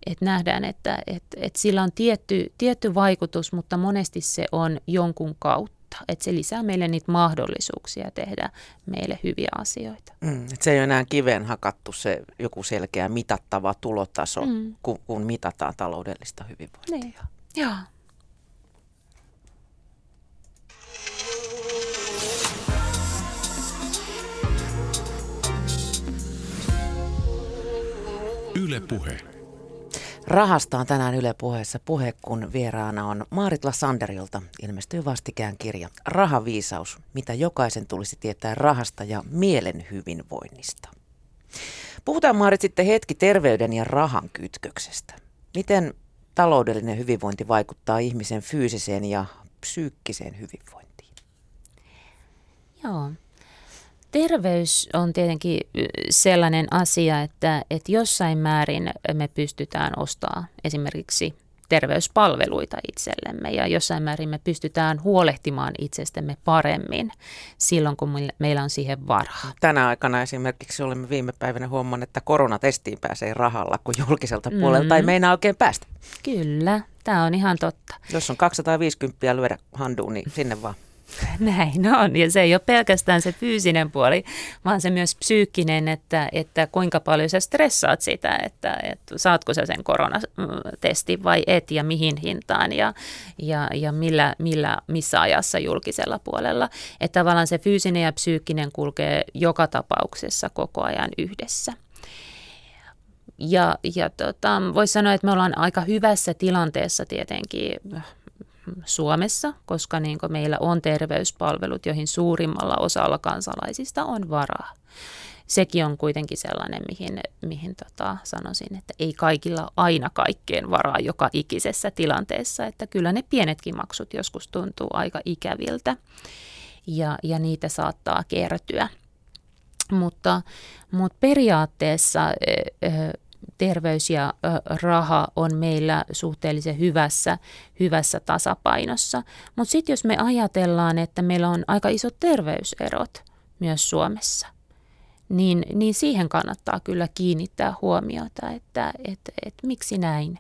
että nähdään, että et, et sillä on tietty, tietty vaikutus, mutta monesti se on jonkun kautta että se lisää meille niitä mahdollisuuksia tehdä meille hyviä asioita. Mm, että se ei ole enää kiveen hakattu se joku selkeä mitattava tulotaso, mm. kun, kun mitataan taloudellista hyvinvointia. Niin. Joo. Yle Puhe. Rahasta on tänään Yle Puheessa puhe, kun vieraana on Maaritla Sanderilta. Ilmestyy vastikään kirja Rahaviisaus, mitä jokaisen tulisi tietää rahasta ja mielen hyvinvoinnista. Puhutaan Maarit sitten hetki terveyden ja rahan kytköksestä. Miten taloudellinen hyvinvointi vaikuttaa ihmisen fyysiseen ja psyykkiseen hyvinvointiin? Joo, Terveys on tietenkin sellainen asia, että, että jossain määrin me pystytään ostamaan esimerkiksi terveyspalveluita itsellemme ja jossain määrin me pystytään huolehtimaan itsestämme paremmin silloin, kun meillä on siihen varaa. Tänä aikana esimerkiksi olemme viime päivänä huomanneet, että koronatestiin pääsee rahalla, kun julkiselta puolelta mm. ei meinaa oikein päästä. Kyllä, tämä on ihan totta. Jos on 250 lyödä handuun, niin sinne vaan. Näin on, ja se ei ole pelkästään se fyysinen puoli, vaan se myös psyykkinen, että, että kuinka paljon sä stressaat sitä, että, että saatko sä sen koronatestin vai et ja mihin hintaan ja, ja, ja millä, millä, missä ajassa julkisella puolella. Että tavallaan se fyysinen ja psyykkinen kulkee joka tapauksessa koko ajan yhdessä. Ja, ja tota, voisi sanoa, että me ollaan aika hyvässä tilanteessa tietenkin Suomessa, koska niin meillä on terveyspalvelut, joihin suurimmalla osalla kansalaisista on varaa. Sekin on kuitenkin sellainen, mihin, mihin tota, sanoisin, että ei kaikilla aina kaikkeen varaa joka ikisessä tilanteessa, että kyllä ne pienetkin maksut joskus tuntuu aika ikäviltä ja, ja niitä saattaa kertyä. Mutta, mutta periaatteessa terveys ja raha on meillä suhteellisen hyvässä, hyvässä tasapainossa. Mutta sitten jos me ajatellaan, että meillä on aika isot terveyserot myös Suomessa, niin, niin siihen kannattaa kyllä kiinnittää huomiota, että et, et, miksi näin.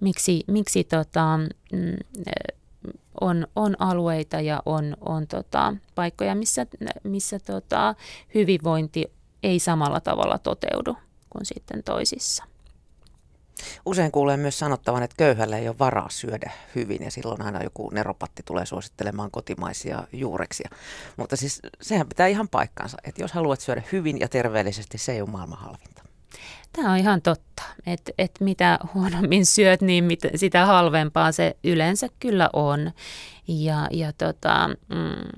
Miksi, miksi tota, mm, on, on alueita ja on, on tota, paikkoja, missä, missä tota, hyvinvointi ei samalla tavalla toteudu kuin sitten toisissa. Usein kuulee myös sanottavan, että köyhällä ei ole varaa syödä hyvin ja silloin aina joku neropatti tulee suosittelemaan kotimaisia juureksia. Mutta siis sehän pitää ihan paikkansa, että jos haluat syödä hyvin ja terveellisesti, se ei ole maailman halvinta. Tämä on ihan totta, että, että mitä huonommin syöt, niin mit, sitä halvempaa se yleensä kyllä on. Ja, ja tota, mm,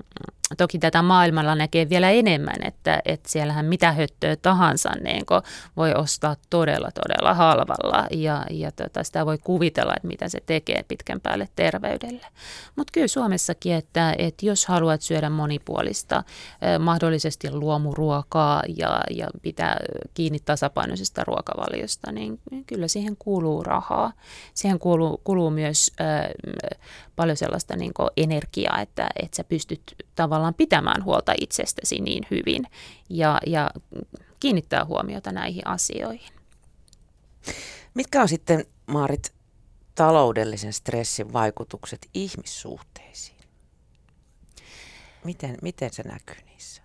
toki tätä maailmalla näkee vielä enemmän, että, että siellähän mitä höttöä tahansa niin voi ostaa todella, todella halvalla ja, ja tota, sitä voi kuvitella, että mitä se tekee pitkän päälle terveydelle. Mutta kyllä Suomessakin, että, että jos haluat syödä monipuolista, mahdollisesti luomuruokaa ja, ja pitää kiinni tasapainoisesta ruokavaliosta, niin kyllä siihen kuuluu rahaa. Siihen kuuluu, kuuluu myös äh, paljon sellaista niin energiaa, että, että sä pystyt tavallaan pitämään huolta itsestäsi niin hyvin ja, ja kiinnittää huomiota näihin asioihin. Mitkä on sitten, Maarit, taloudellisen stressin vaikutukset ihmissuhteisiin? Miten, miten se näkyy niissä?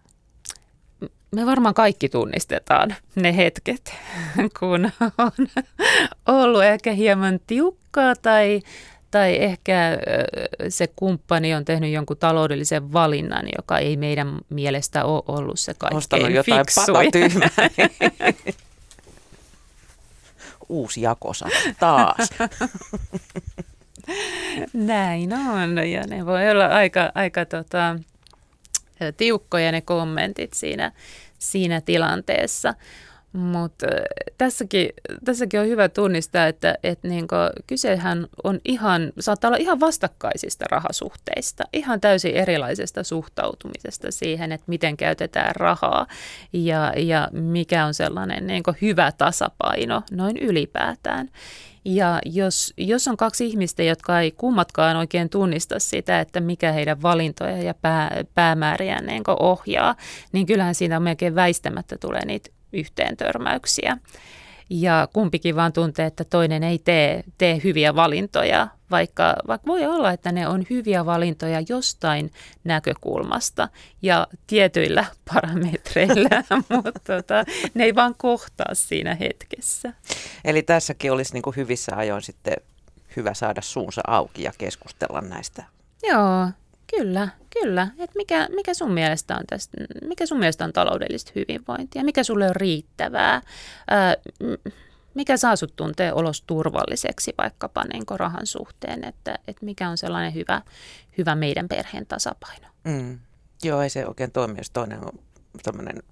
Me varmaan kaikki tunnistetaan ne hetket, kun on ollut ehkä hieman tiukkaa tai tai ehkä se kumppani on tehnyt jonkun taloudellisen valinnan, joka ei meidän mielestä ole ollut se kaikkein Ostanut jotain. Uusi jakosa taas. Näin on, ja ne voi olla aika, aika tota, tiukkoja ne kommentit siinä, siinä tilanteessa. Mutta tässäkin, tässäkin on hyvä tunnistaa, että, että niin kysehän on ihan, saattaa olla ihan vastakkaisista rahasuhteista, ihan täysin erilaisesta suhtautumisesta siihen, että miten käytetään rahaa ja, ja mikä on sellainen niin hyvä tasapaino noin ylipäätään. Ja jos, jos on kaksi ihmistä, jotka ei kummatkaan oikein tunnista sitä, että mikä heidän valintoja ja pää, päämääriä niin ohjaa, niin kyllähän siinä on melkein väistämättä tulee niitä yhteen törmäyksiä. Ja kumpikin vaan tuntee, että toinen ei tee, tee hyviä valintoja, vaikka, vaikka voi olla, että ne on hyviä valintoja jostain näkökulmasta ja tietyillä parametreillä, mutta tota, ne ei vaan kohtaa siinä hetkessä. Eli tässäkin olisi niin kuin hyvissä ajoin sitten hyvä saada suunsa auki ja keskustella näistä. Joo, Kyllä, kyllä. Et mikä, mikä, sun mielestä on tästä, mikä sun mielestä on taloudellista hyvinvointia? Mikä sulle on riittävää? Ää, mikä saa sut tuntee olos turvalliseksi vaikkapa niin rahan suhteen? Että, että mikä on sellainen hyvä, hyvä meidän perheen tasapaino? Mm. Joo, ei se oikein toimi, jos toinen on tämmöinen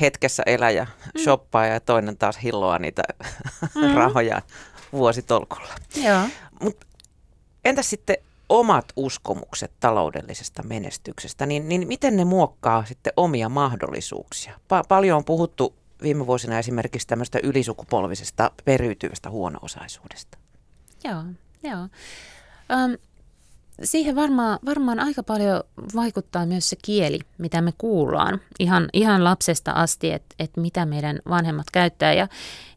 hetkessä eläjä, mm. shoppaa ja toinen taas hilloa niitä mm. rahoja vuositolkulla. Joo. Mut entäs sitten omat uskomukset taloudellisesta menestyksestä, niin, niin miten ne muokkaa sitten omia mahdollisuuksia? Pa- paljon on puhuttu viime vuosina esimerkiksi tämmöistä ylisukupolvisesta periytyvästä huono-osaisuudesta. Joo, joo. Um, siihen varmaan, varmaan aika paljon vaikuttaa myös se kieli, mitä me kuullaan ihan, ihan lapsesta asti, että et mitä meidän vanhemmat käyttää. Ja,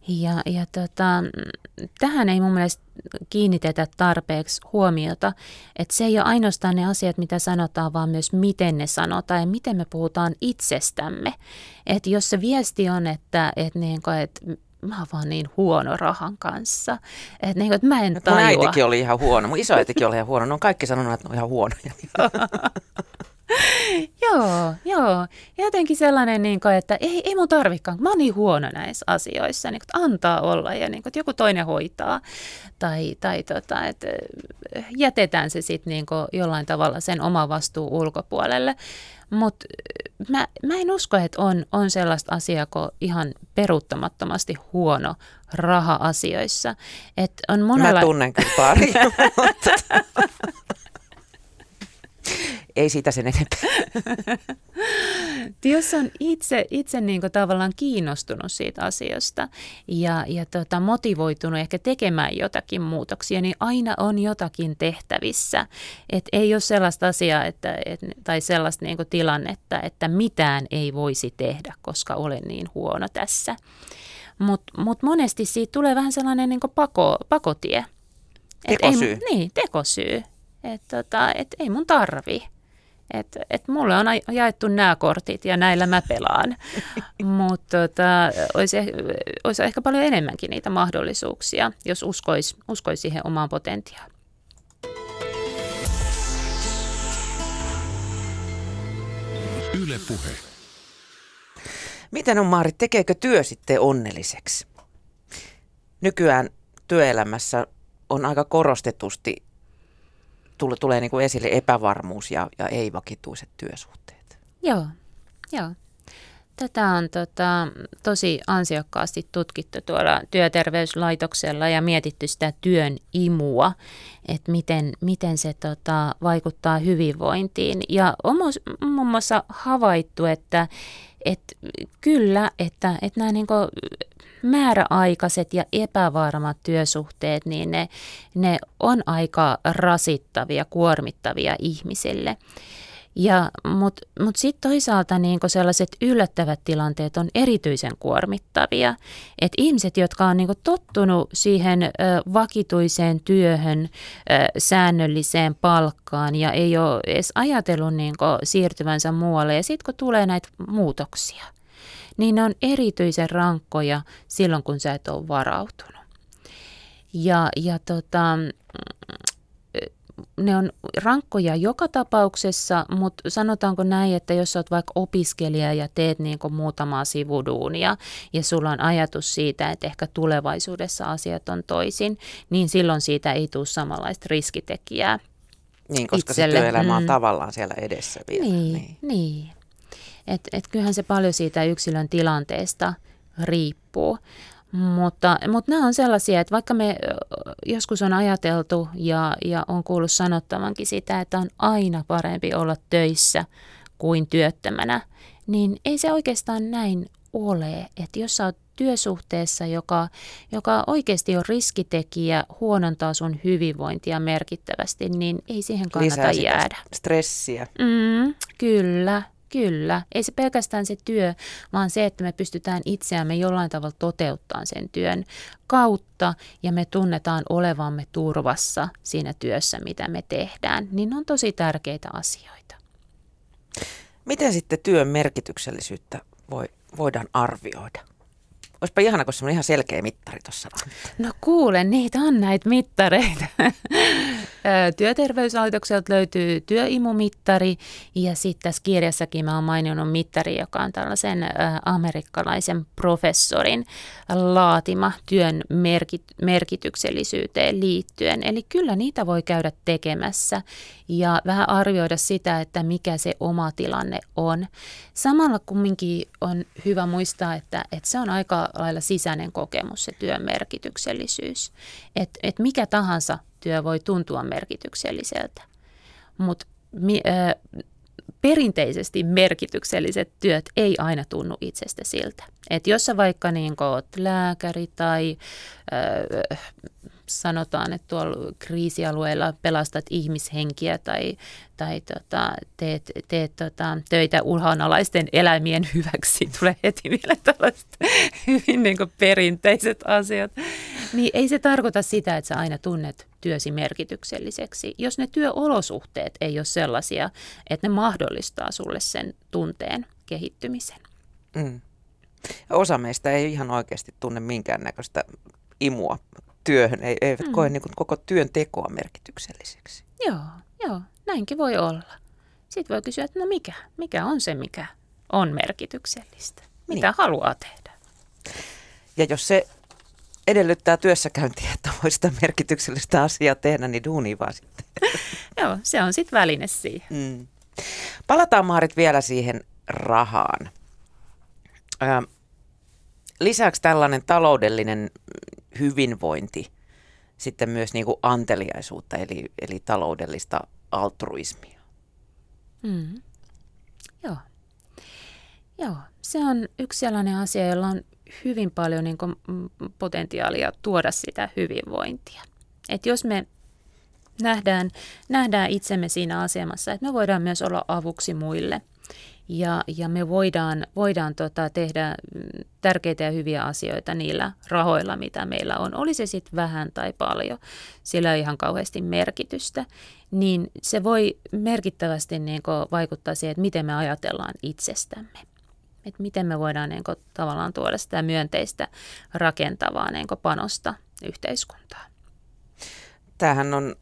ja, ja tota, tähän ei mun mielestä kiinnitetä tarpeeksi huomiota, että se ei ole ainoastaan ne asiat, mitä sanotaan, vaan myös miten ne sanotaan ja miten me puhutaan itsestämme. Että jos se viesti on, että, että, niin kuin, että mä oon vaan niin huono rahan kanssa. Että niin, että mä en tajua. Mun äitikin oli ihan huono, mun isoäitikin oli ihan huono. Ne on kaikki sanonut, että ne on ihan huonoja. joo, joo. Ja jotenkin sellainen, niin kuin, että ei, ei mun tarvikaan, mä oon niin huono näissä asioissa, niin kuin, että antaa olla ja niin kuin, että joku toinen hoitaa. Tai, tai tota, että jätetään se sitten niin jollain tavalla sen oma vastuu ulkopuolelle. Mutta mä, mä en usko, että on, on sellaista asiaa kuin ihan peruuttamattomasti huono raha-asioissa. Et on monella... Mä tunnen kyllä pari. ei siitä sen enempää. Jos on itse, itse niin kuin tavallaan kiinnostunut siitä asiasta ja, ja tota, motivoitunut ehkä tekemään jotakin muutoksia, niin aina on jotakin tehtävissä. Et ei ole sellaista asiaa että, et, tai sellaista niin kuin tilannetta, että mitään ei voisi tehdä, koska olen niin huono tässä. Mutta mut monesti siitä tulee vähän sellainen niin pako, pakotie. tekosyy. Ei, niin, tekosyy. Että tota, et ei mun tarvi. Et, et mulle on jaettu nämä kortit ja näillä mä pelaan, mutta tota, olisi, olisi ehkä paljon enemmänkin niitä mahdollisuuksia, jos uskoisi uskois siihen omaan potentiaaliin. Yle puhe. Miten on Maari, tekeekö työ sitten onnelliseksi? Nykyään työelämässä on aika korostetusti tule, tulee niin kuin esille epävarmuus ja, ja ei-vakituiset työsuhteet. Joo, joo. Tätä on tota, tosi ansiokkaasti tutkittu tuolla työterveyslaitoksella ja mietitty sitä työn imua, että miten, miten se tota, vaikuttaa hyvinvointiin. Ja on muun muassa havaittu, että, että kyllä, että, että nämä niin määräaikaiset ja epävarmat työsuhteet, niin ne, ne on aika rasittavia, kuormittavia ihmisille. Ja, Mutta mut sitten toisaalta niinku sellaiset yllättävät tilanteet on erityisen kuormittavia. Et ihmiset, jotka on niinku tottunut siihen ö, vakituiseen työhön, ö, säännölliseen palkkaan ja ei ole edes ajatellut niinku siirtyvänsä muualle. Ja sitten kun tulee näitä muutoksia – niin ne on erityisen rankkoja silloin, kun sä et ole varautunut. Ja, ja tota, ne on rankkoja joka tapauksessa, mutta sanotaanko näin, että jos olet vaikka opiskelija ja teet niin kuin muutamaa sivuduunia ja sulla on ajatus siitä, että ehkä tulevaisuudessa asiat on toisin, niin silloin siitä ei tule samanlaista riskitekijää. Niin, koska itselle. se työelämä on mm. tavallaan siellä edessä vielä. Niin, niin. niin. Et, et kyllähän se paljon siitä yksilön tilanteesta riippuu. Mutta, mutta nämä on sellaisia, että vaikka me joskus on ajateltu ja, ja on kuullut sanottavankin sitä, että on aina parempi olla töissä kuin työttömänä, niin ei se oikeastaan näin ole. Että jos sä oot työsuhteessa, joka, joka oikeasti on riskitekijä, huonontaa sun hyvinvointia merkittävästi, niin ei siihen kannata Lisää jäädä. stressiä. Mm, kyllä, Kyllä, ei se pelkästään se työ, vaan se, että me pystytään itseämme jollain tavalla toteuttamaan sen työn kautta ja me tunnetaan olevamme turvassa siinä työssä, mitä me tehdään, niin on tosi tärkeitä asioita. Miten sitten työn merkityksellisyyttä voi, voidaan arvioida? Olisipa ihana, kun on ihan selkeä mittari tuossa. No kuulen, niitä on näitä mittareita. Työterveyslaitokselta löytyy työimumittari ja sitten tässä kirjassakin mä oon maininnut mittari, joka on tällaisen amerikkalaisen professorin laatima työn merkit- merkityksellisyyteen liittyen. Eli kyllä niitä voi käydä tekemässä ja vähän arvioida sitä, että mikä se oma tilanne on. Samalla kumminkin on hyvä muistaa, että, että se on aika lailla sisäinen kokemus, se työn merkityksellisyys. Että et mikä tahansa työ voi tuntua merkitykselliseltä, mutta mi, äh, perinteisesti merkitykselliset työt ei aina tunnu itsestä siltä. Et jos sä vaikka niin oot lääkäri tai äh, sanotaan, että tuolla kriisialueella pelastat ihmishenkiä tai, tai tota, teet, teet tota, töitä uhanalaisten eläimien hyväksi, tulee heti vielä tällaiset hyvin niin perinteiset asiat, niin ei se tarkoita sitä, että sä aina tunnet työsi merkitykselliseksi, jos ne työolosuhteet ei ole sellaisia, että ne mahdollistaa sulle sen tunteen kehittymisen. Mm. Osa meistä ei ihan oikeasti tunne minkäännäköistä imua työhön, ei, eivät mm. koe niin kuin koko työn tekoa merkitykselliseksi. Joo, joo, näinkin voi olla. Sitten voi kysyä, että no mikä, mikä on se, mikä on merkityksellistä? Mitä niin. haluaa tehdä? Ja jos se edellyttää työssäkäyntiä, että voi sitä merkityksellistä asiaa tehdä, niin duuni vaan sitten. Joo, se on sitten väline siihen. Mm. Palataan Maarit vielä siihen rahaan. Ö, lisäksi tällainen taloudellinen hyvinvointi, sitten myös niin kuin anteliaisuutta, eli, eli taloudellista altruismia. Mm. Joo. Joo, se on yksi sellainen asia, jolla on hyvin paljon niin kuin potentiaalia tuoda sitä hyvinvointia. Et jos me nähdään, nähdään itsemme siinä asemassa, että me voidaan myös olla avuksi muille ja, ja me voidaan, voidaan tota, tehdä tärkeitä ja hyviä asioita niillä rahoilla, mitä meillä on. Oli se sitten vähän tai paljon, sillä on ihan kauheasti merkitystä. Niin se voi merkittävästi niin vaikuttaa siihen, että miten me ajatellaan itsestämme että miten me voidaan niin kuin, tavallaan tuoda sitä myönteistä rakentavaa niin kuin, panosta yhteiskuntaan. Tämähän on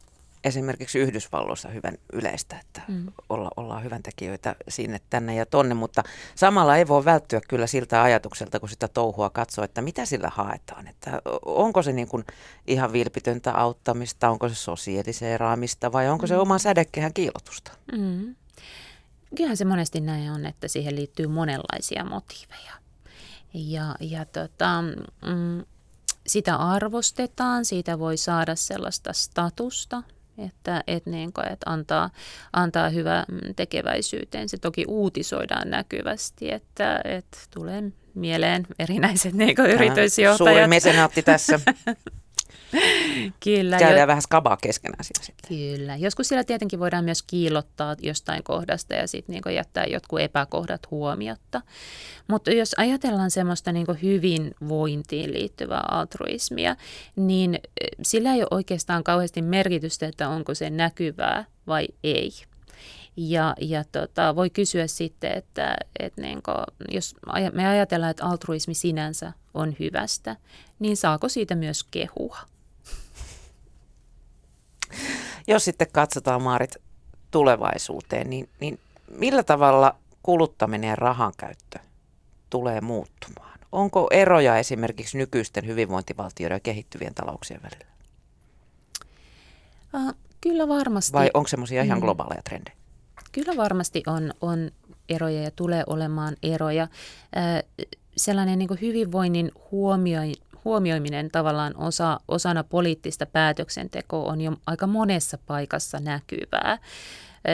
esimerkiksi Yhdysvalloissa hyvän yleistä, että mm. olla, ollaan hyvän tekijöitä sinne, tänne ja tonne, mutta samalla ei voi välttyä kyllä siltä ajatukselta, kun sitä touhua katsoo, että mitä sillä haetaan, että onko se niin kuin ihan vilpitöntä auttamista, onko se sosiaaliseeraamista vai onko mm. se oma sädekehän kiilotusta? Mm. Kyllähän se monesti näin on, että siihen liittyy monenlaisia motiiveja. Ja, ja tota, mm, sitä arvostetaan, siitä voi saada sellaista statusta, että, että, niin kuin, että antaa, antaa hyvä mm, tekeväisyyteen. Se toki uutisoidaan näkyvästi, että, että tulee mieleen erinäiset niin yritysjohtajat. Suuri mesenaatti tässä. Kyllä. Käydään jo... vähän skabaa keskenään siinä sitten. Kyllä. Joskus siellä tietenkin voidaan myös kiillottaa jostain kohdasta ja sitten niin jättää jotkut epäkohdat huomiotta. Mutta jos ajatellaan semmoista niin hyvinvointiin liittyvää altruismia, niin e, sillä ei ole oikeastaan kauheasti merkitystä, että onko se näkyvää vai ei. Ja, ja tota, voi kysyä sitten, että, että niin kuin, jos me ajatellaan, että altruismi sinänsä on hyvästä, niin saako siitä myös kehua? Jos sitten katsotaan Maarit tulevaisuuteen, niin, niin millä tavalla kuluttaminen ja rahan käyttö tulee muuttumaan? Onko eroja esimerkiksi nykyisten hyvinvointivaltioiden ja kehittyvien talouksien välillä? Uh, kyllä varmasti. Vai onko semmoisia ihan mm. globaaleja trendejä? Kyllä varmasti on, on eroja ja tulee olemaan eroja. Uh, sellainen niin hyvinvoinnin huomioi, huomioiminen tavallaan osa, osana poliittista päätöksentekoa on jo aika monessa paikassa näkyvää.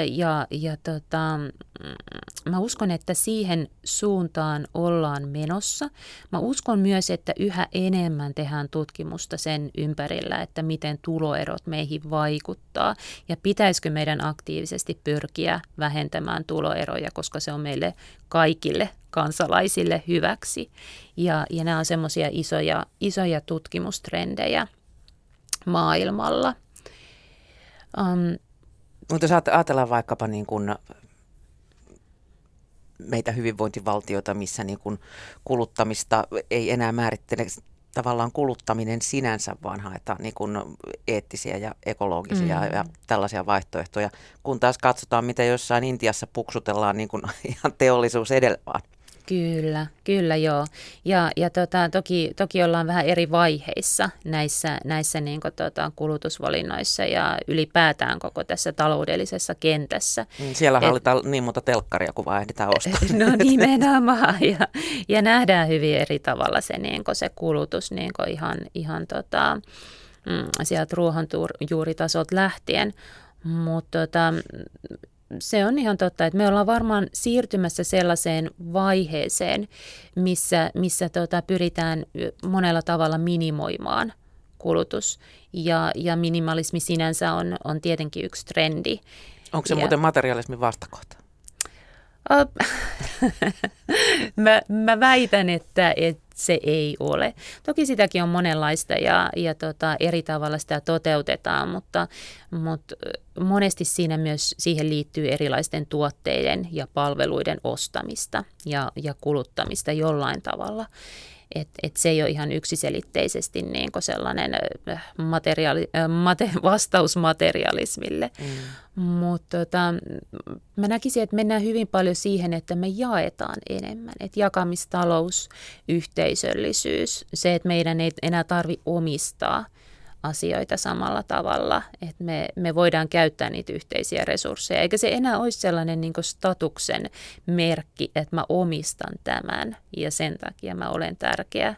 Ja, ja tota, mm, mä uskon, että siihen suuntaan ollaan menossa. Mä uskon myös, että yhä enemmän tehdään tutkimusta sen ympärillä, että miten tuloerot meihin vaikuttaa ja pitäisikö meidän aktiivisesti pyrkiä vähentämään tuloeroja, koska se on meille kaikille kansalaisille hyväksi. Ja, ja nämä on semmoisia isoja, isoja tutkimustrendejä maailmalla. Um, mutta jos ajatellaan vaikkapa niin kuin meitä hyvinvointivaltioita, missä niin kuin kuluttamista ei enää määrittele tavallaan kuluttaminen sinänsä, vaan haetaan niin kuin eettisiä ja ekologisia mm. ja tällaisia vaihtoehtoja. Kun taas katsotaan, mitä jossain Intiassa puksutellaan niin kuin ihan teollisuus edellä vaan. Kyllä, kyllä joo. Ja, ja tota, toki, toki ollaan vähän eri vaiheissa näissä, näissä niin kuin, tota, kulutusvalinnoissa ja ylipäätään koko tässä taloudellisessa kentässä. Mm, siellä Et, hallitaan niin monta telkkaria kuin vaan ehditään ostaa. No nimenomaan ja, ja nähdään hyvin eri tavalla se, niin kuin, se kulutus niin kuin ihan, ihan tota, mm, sieltä ruohonjuuritasolta lähtien. Mutta tota, se on ihan totta, että me ollaan varmaan siirtymässä sellaiseen vaiheeseen, missä, missä tota, pyritään monella tavalla minimoimaan kulutus. Ja, ja minimalismi sinänsä on, on tietenkin yksi trendi. Onko se ja, muuten materialismin vastakohta? mä, mä väitän, että, että se ei ole. Toki sitäkin on monenlaista ja, ja tota, eri tavalla sitä toteutetaan, mutta, mutta monesti siinä myös siihen liittyy erilaisten tuotteiden ja palveluiden ostamista ja, ja kuluttamista jollain tavalla. Et, et se ei ole ihan yksiselitteisesti niin sellainen äh, materiaali, äh, mate, vastaus materialismille. Mm. Mutta tota, mä näkisin, että mennään hyvin paljon siihen, että me jaetaan enemmän. Että jakamistalous, yhteisöllisyys, se, että meidän ei enää tarvi omistaa – asioita samalla tavalla, että me, me voidaan käyttää niitä yhteisiä resursseja, eikä se enää olisi sellainen niin statuksen merkki, että mä omistan tämän ja sen takia mä olen tärkeä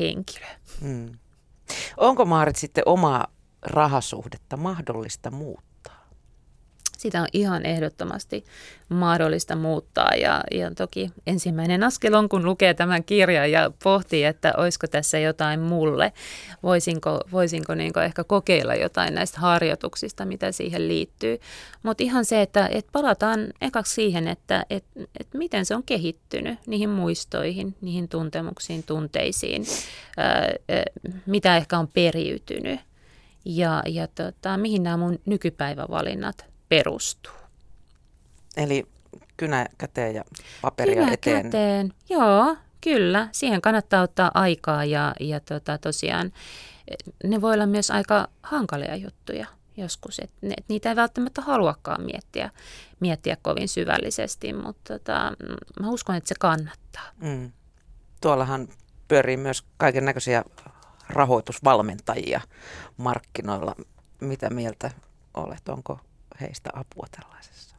henkilö. Hmm. Onko Maarit sitten omaa rahasuhdetta mahdollista muuttaa? Sitä on ihan ehdottomasti mahdollista muuttaa. Ja, ja toki ensimmäinen askel on, kun lukee tämän kirjan ja pohtii, että olisiko tässä jotain mulle. Voisinko, voisinko niin ehkä kokeilla jotain näistä harjoituksista, mitä siihen liittyy. Mutta ihan se, että, että palataan ekaksi siihen, että, että, että miten se on kehittynyt niihin muistoihin, niihin tuntemuksiin, tunteisiin, ää, mitä ehkä on periytynyt ja, ja tota, mihin nämä mun nykypäivävalinnat perustuu. Eli kynä käteen ja paperia kynä eteen. käteen, joo, kyllä. Siihen kannattaa ottaa aikaa ja, ja tota, tosiaan ne voi olla myös aika hankalia juttuja joskus. Et, ne, et niitä ei välttämättä haluakaan miettiä, miettiä kovin syvällisesti, mutta tota, mä uskon, että se kannattaa. Mm. Tuollahan pyörii myös kaiken näköisiä rahoitusvalmentajia markkinoilla. Mitä mieltä olet? Onko heistä apua tällaisessa?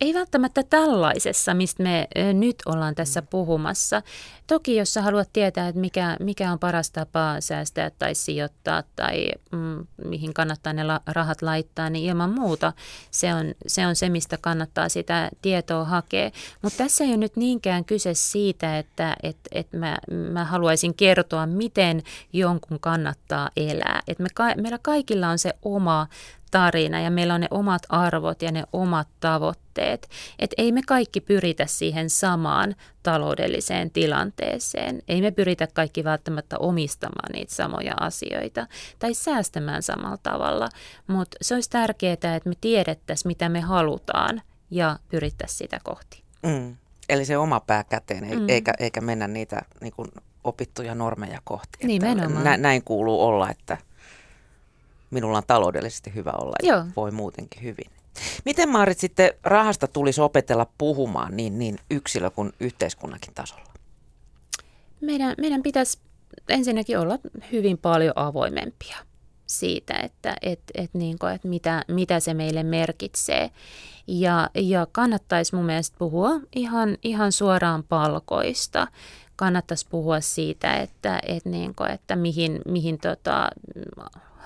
Ei välttämättä tällaisessa, mistä me nyt ollaan tässä mm. puhumassa. Toki jos sä haluat tietää, että mikä, mikä on paras tapa säästää tai sijoittaa tai mm, mihin kannattaa ne rahat laittaa, niin ilman muuta se on, se on se, mistä kannattaa sitä tietoa hakea. Mutta tässä ei ole nyt niinkään kyse siitä, että et, et mä, mä haluaisin kertoa, miten jonkun kannattaa elää. Et me, meillä kaikilla on se oma tarina ja meillä on ne omat arvot ja ne omat tavoitteet. Että ei me kaikki pyritä siihen samaan taloudelliseen tilanteeseen. Ei me pyritä kaikki välttämättä omistamaan niitä samoja asioita tai säästämään samalla tavalla, mutta se olisi tärkeää, että me tiedettäisiin, mitä me halutaan ja pyrittäisiin sitä kohti. Mm. Eli se oma pää käteen, mm. eikä, eikä mennä niitä niin kuin opittuja normeja kohti. Nimenomaan. Nä, näin kuuluu olla, että minulla on taloudellisesti hyvä olla ja Joo. voi muutenkin hyvin. Miten Maarit sitten rahasta tulisi opetella puhumaan niin, niin yksilö- kuin yhteiskunnankin tasolla? Meidän, meidän pitäisi ensinnäkin olla hyvin paljon avoimempia siitä, että et, et niin kuin, että mitä, mitä se meille merkitsee. Ja, ja kannattaisi mun mielestä puhua ihan, ihan suoraan palkoista. Kannattaisi puhua siitä, että, että, niin kuin, että mihin, mihin tota,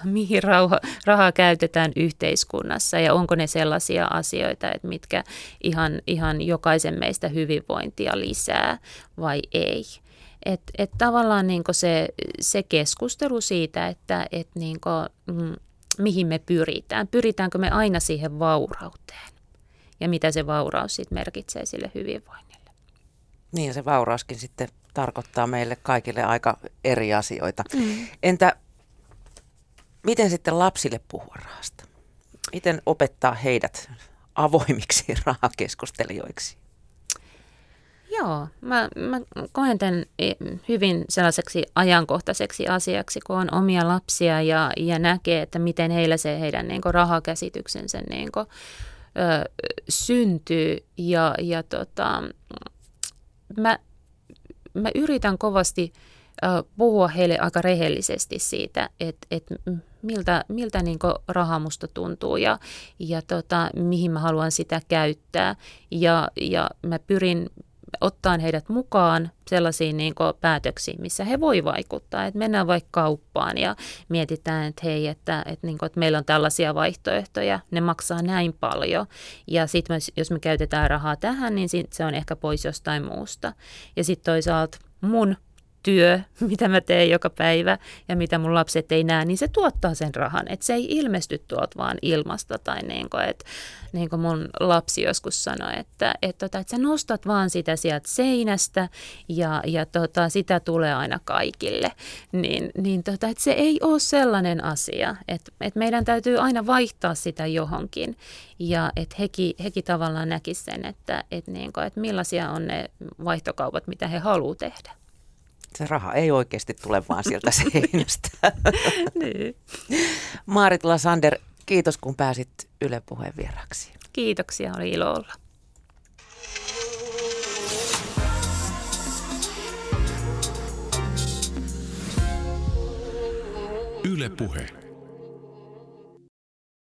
mihin rauha, rahaa käytetään yhteiskunnassa ja onko ne sellaisia asioita, että mitkä ihan, ihan jokaisen meistä hyvinvointia lisää vai ei. Et, et tavallaan niin se, se keskustelu siitä, että et niin kuin, mm, mihin me pyritään. Pyritäänkö me aina siihen vaurauteen ja mitä se vauraus sitten merkitsee sille hyvinvoinnille. Niin ja se vaurauskin sitten tarkoittaa meille kaikille aika eri asioita. Mm. Entä miten sitten lapsille puhua rahasta? Miten opettaa heidät avoimiksi rahakeskustelijoiksi? Joo, mä, mä koen tämän hyvin sellaiseksi ajankohtaiseksi asiaksi, kun on omia lapsia ja, ja näkee, että miten heillä se heidän niin kuin, rahakäsityksensä niin kuin, ö, syntyy. Ja, ja tota, mä, mä yritän kovasti ö, puhua heille aika rehellisesti siitä, että, että miltä, miltä niin raha musta tuntuu ja, ja tota, mihin mä haluan sitä käyttää. Ja, ja mä pyrin ottaa heidät mukaan sellaisiin niin päätöksiin, missä he voi vaikuttaa. Että mennään vaikka kauppaan ja mietitään, että hei, että, että, niin kuin, että meillä on tällaisia vaihtoehtoja, ne maksaa näin paljon. Ja sitten jos me käytetään rahaa tähän, niin se on ehkä pois jostain muusta. Ja sitten toisaalta mun työ, mitä mä teen joka päivä ja mitä mun lapset ei näe, niin se tuottaa sen rahan. Että se ei ilmesty tuolta vaan ilmasta tai niin kuin, että niin kuin mun lapsi joskus sanoi, että, että, tota, että sä nostat vaan sitä sieltä seinästä ja, ja tota, sitä tulee aina kaikille. Niin, niin tota, että se ei ole sellainen asia, että, että meidän täytyy aina vaihtaa sitä johonkin ja että hekin, hekin tavallaan näkisivät sen, että, että, niin kuin, että millaisia on ne vaihtokaupat, mitä he haluavat tehdä se raha ei oikeasti tule vaan sieltä seinästä. niin. Maarit Lasander, kiitos kun pääsit Yle Puheen vieraksi. Kiitoksia, oli ilo olla. Yle Puhe.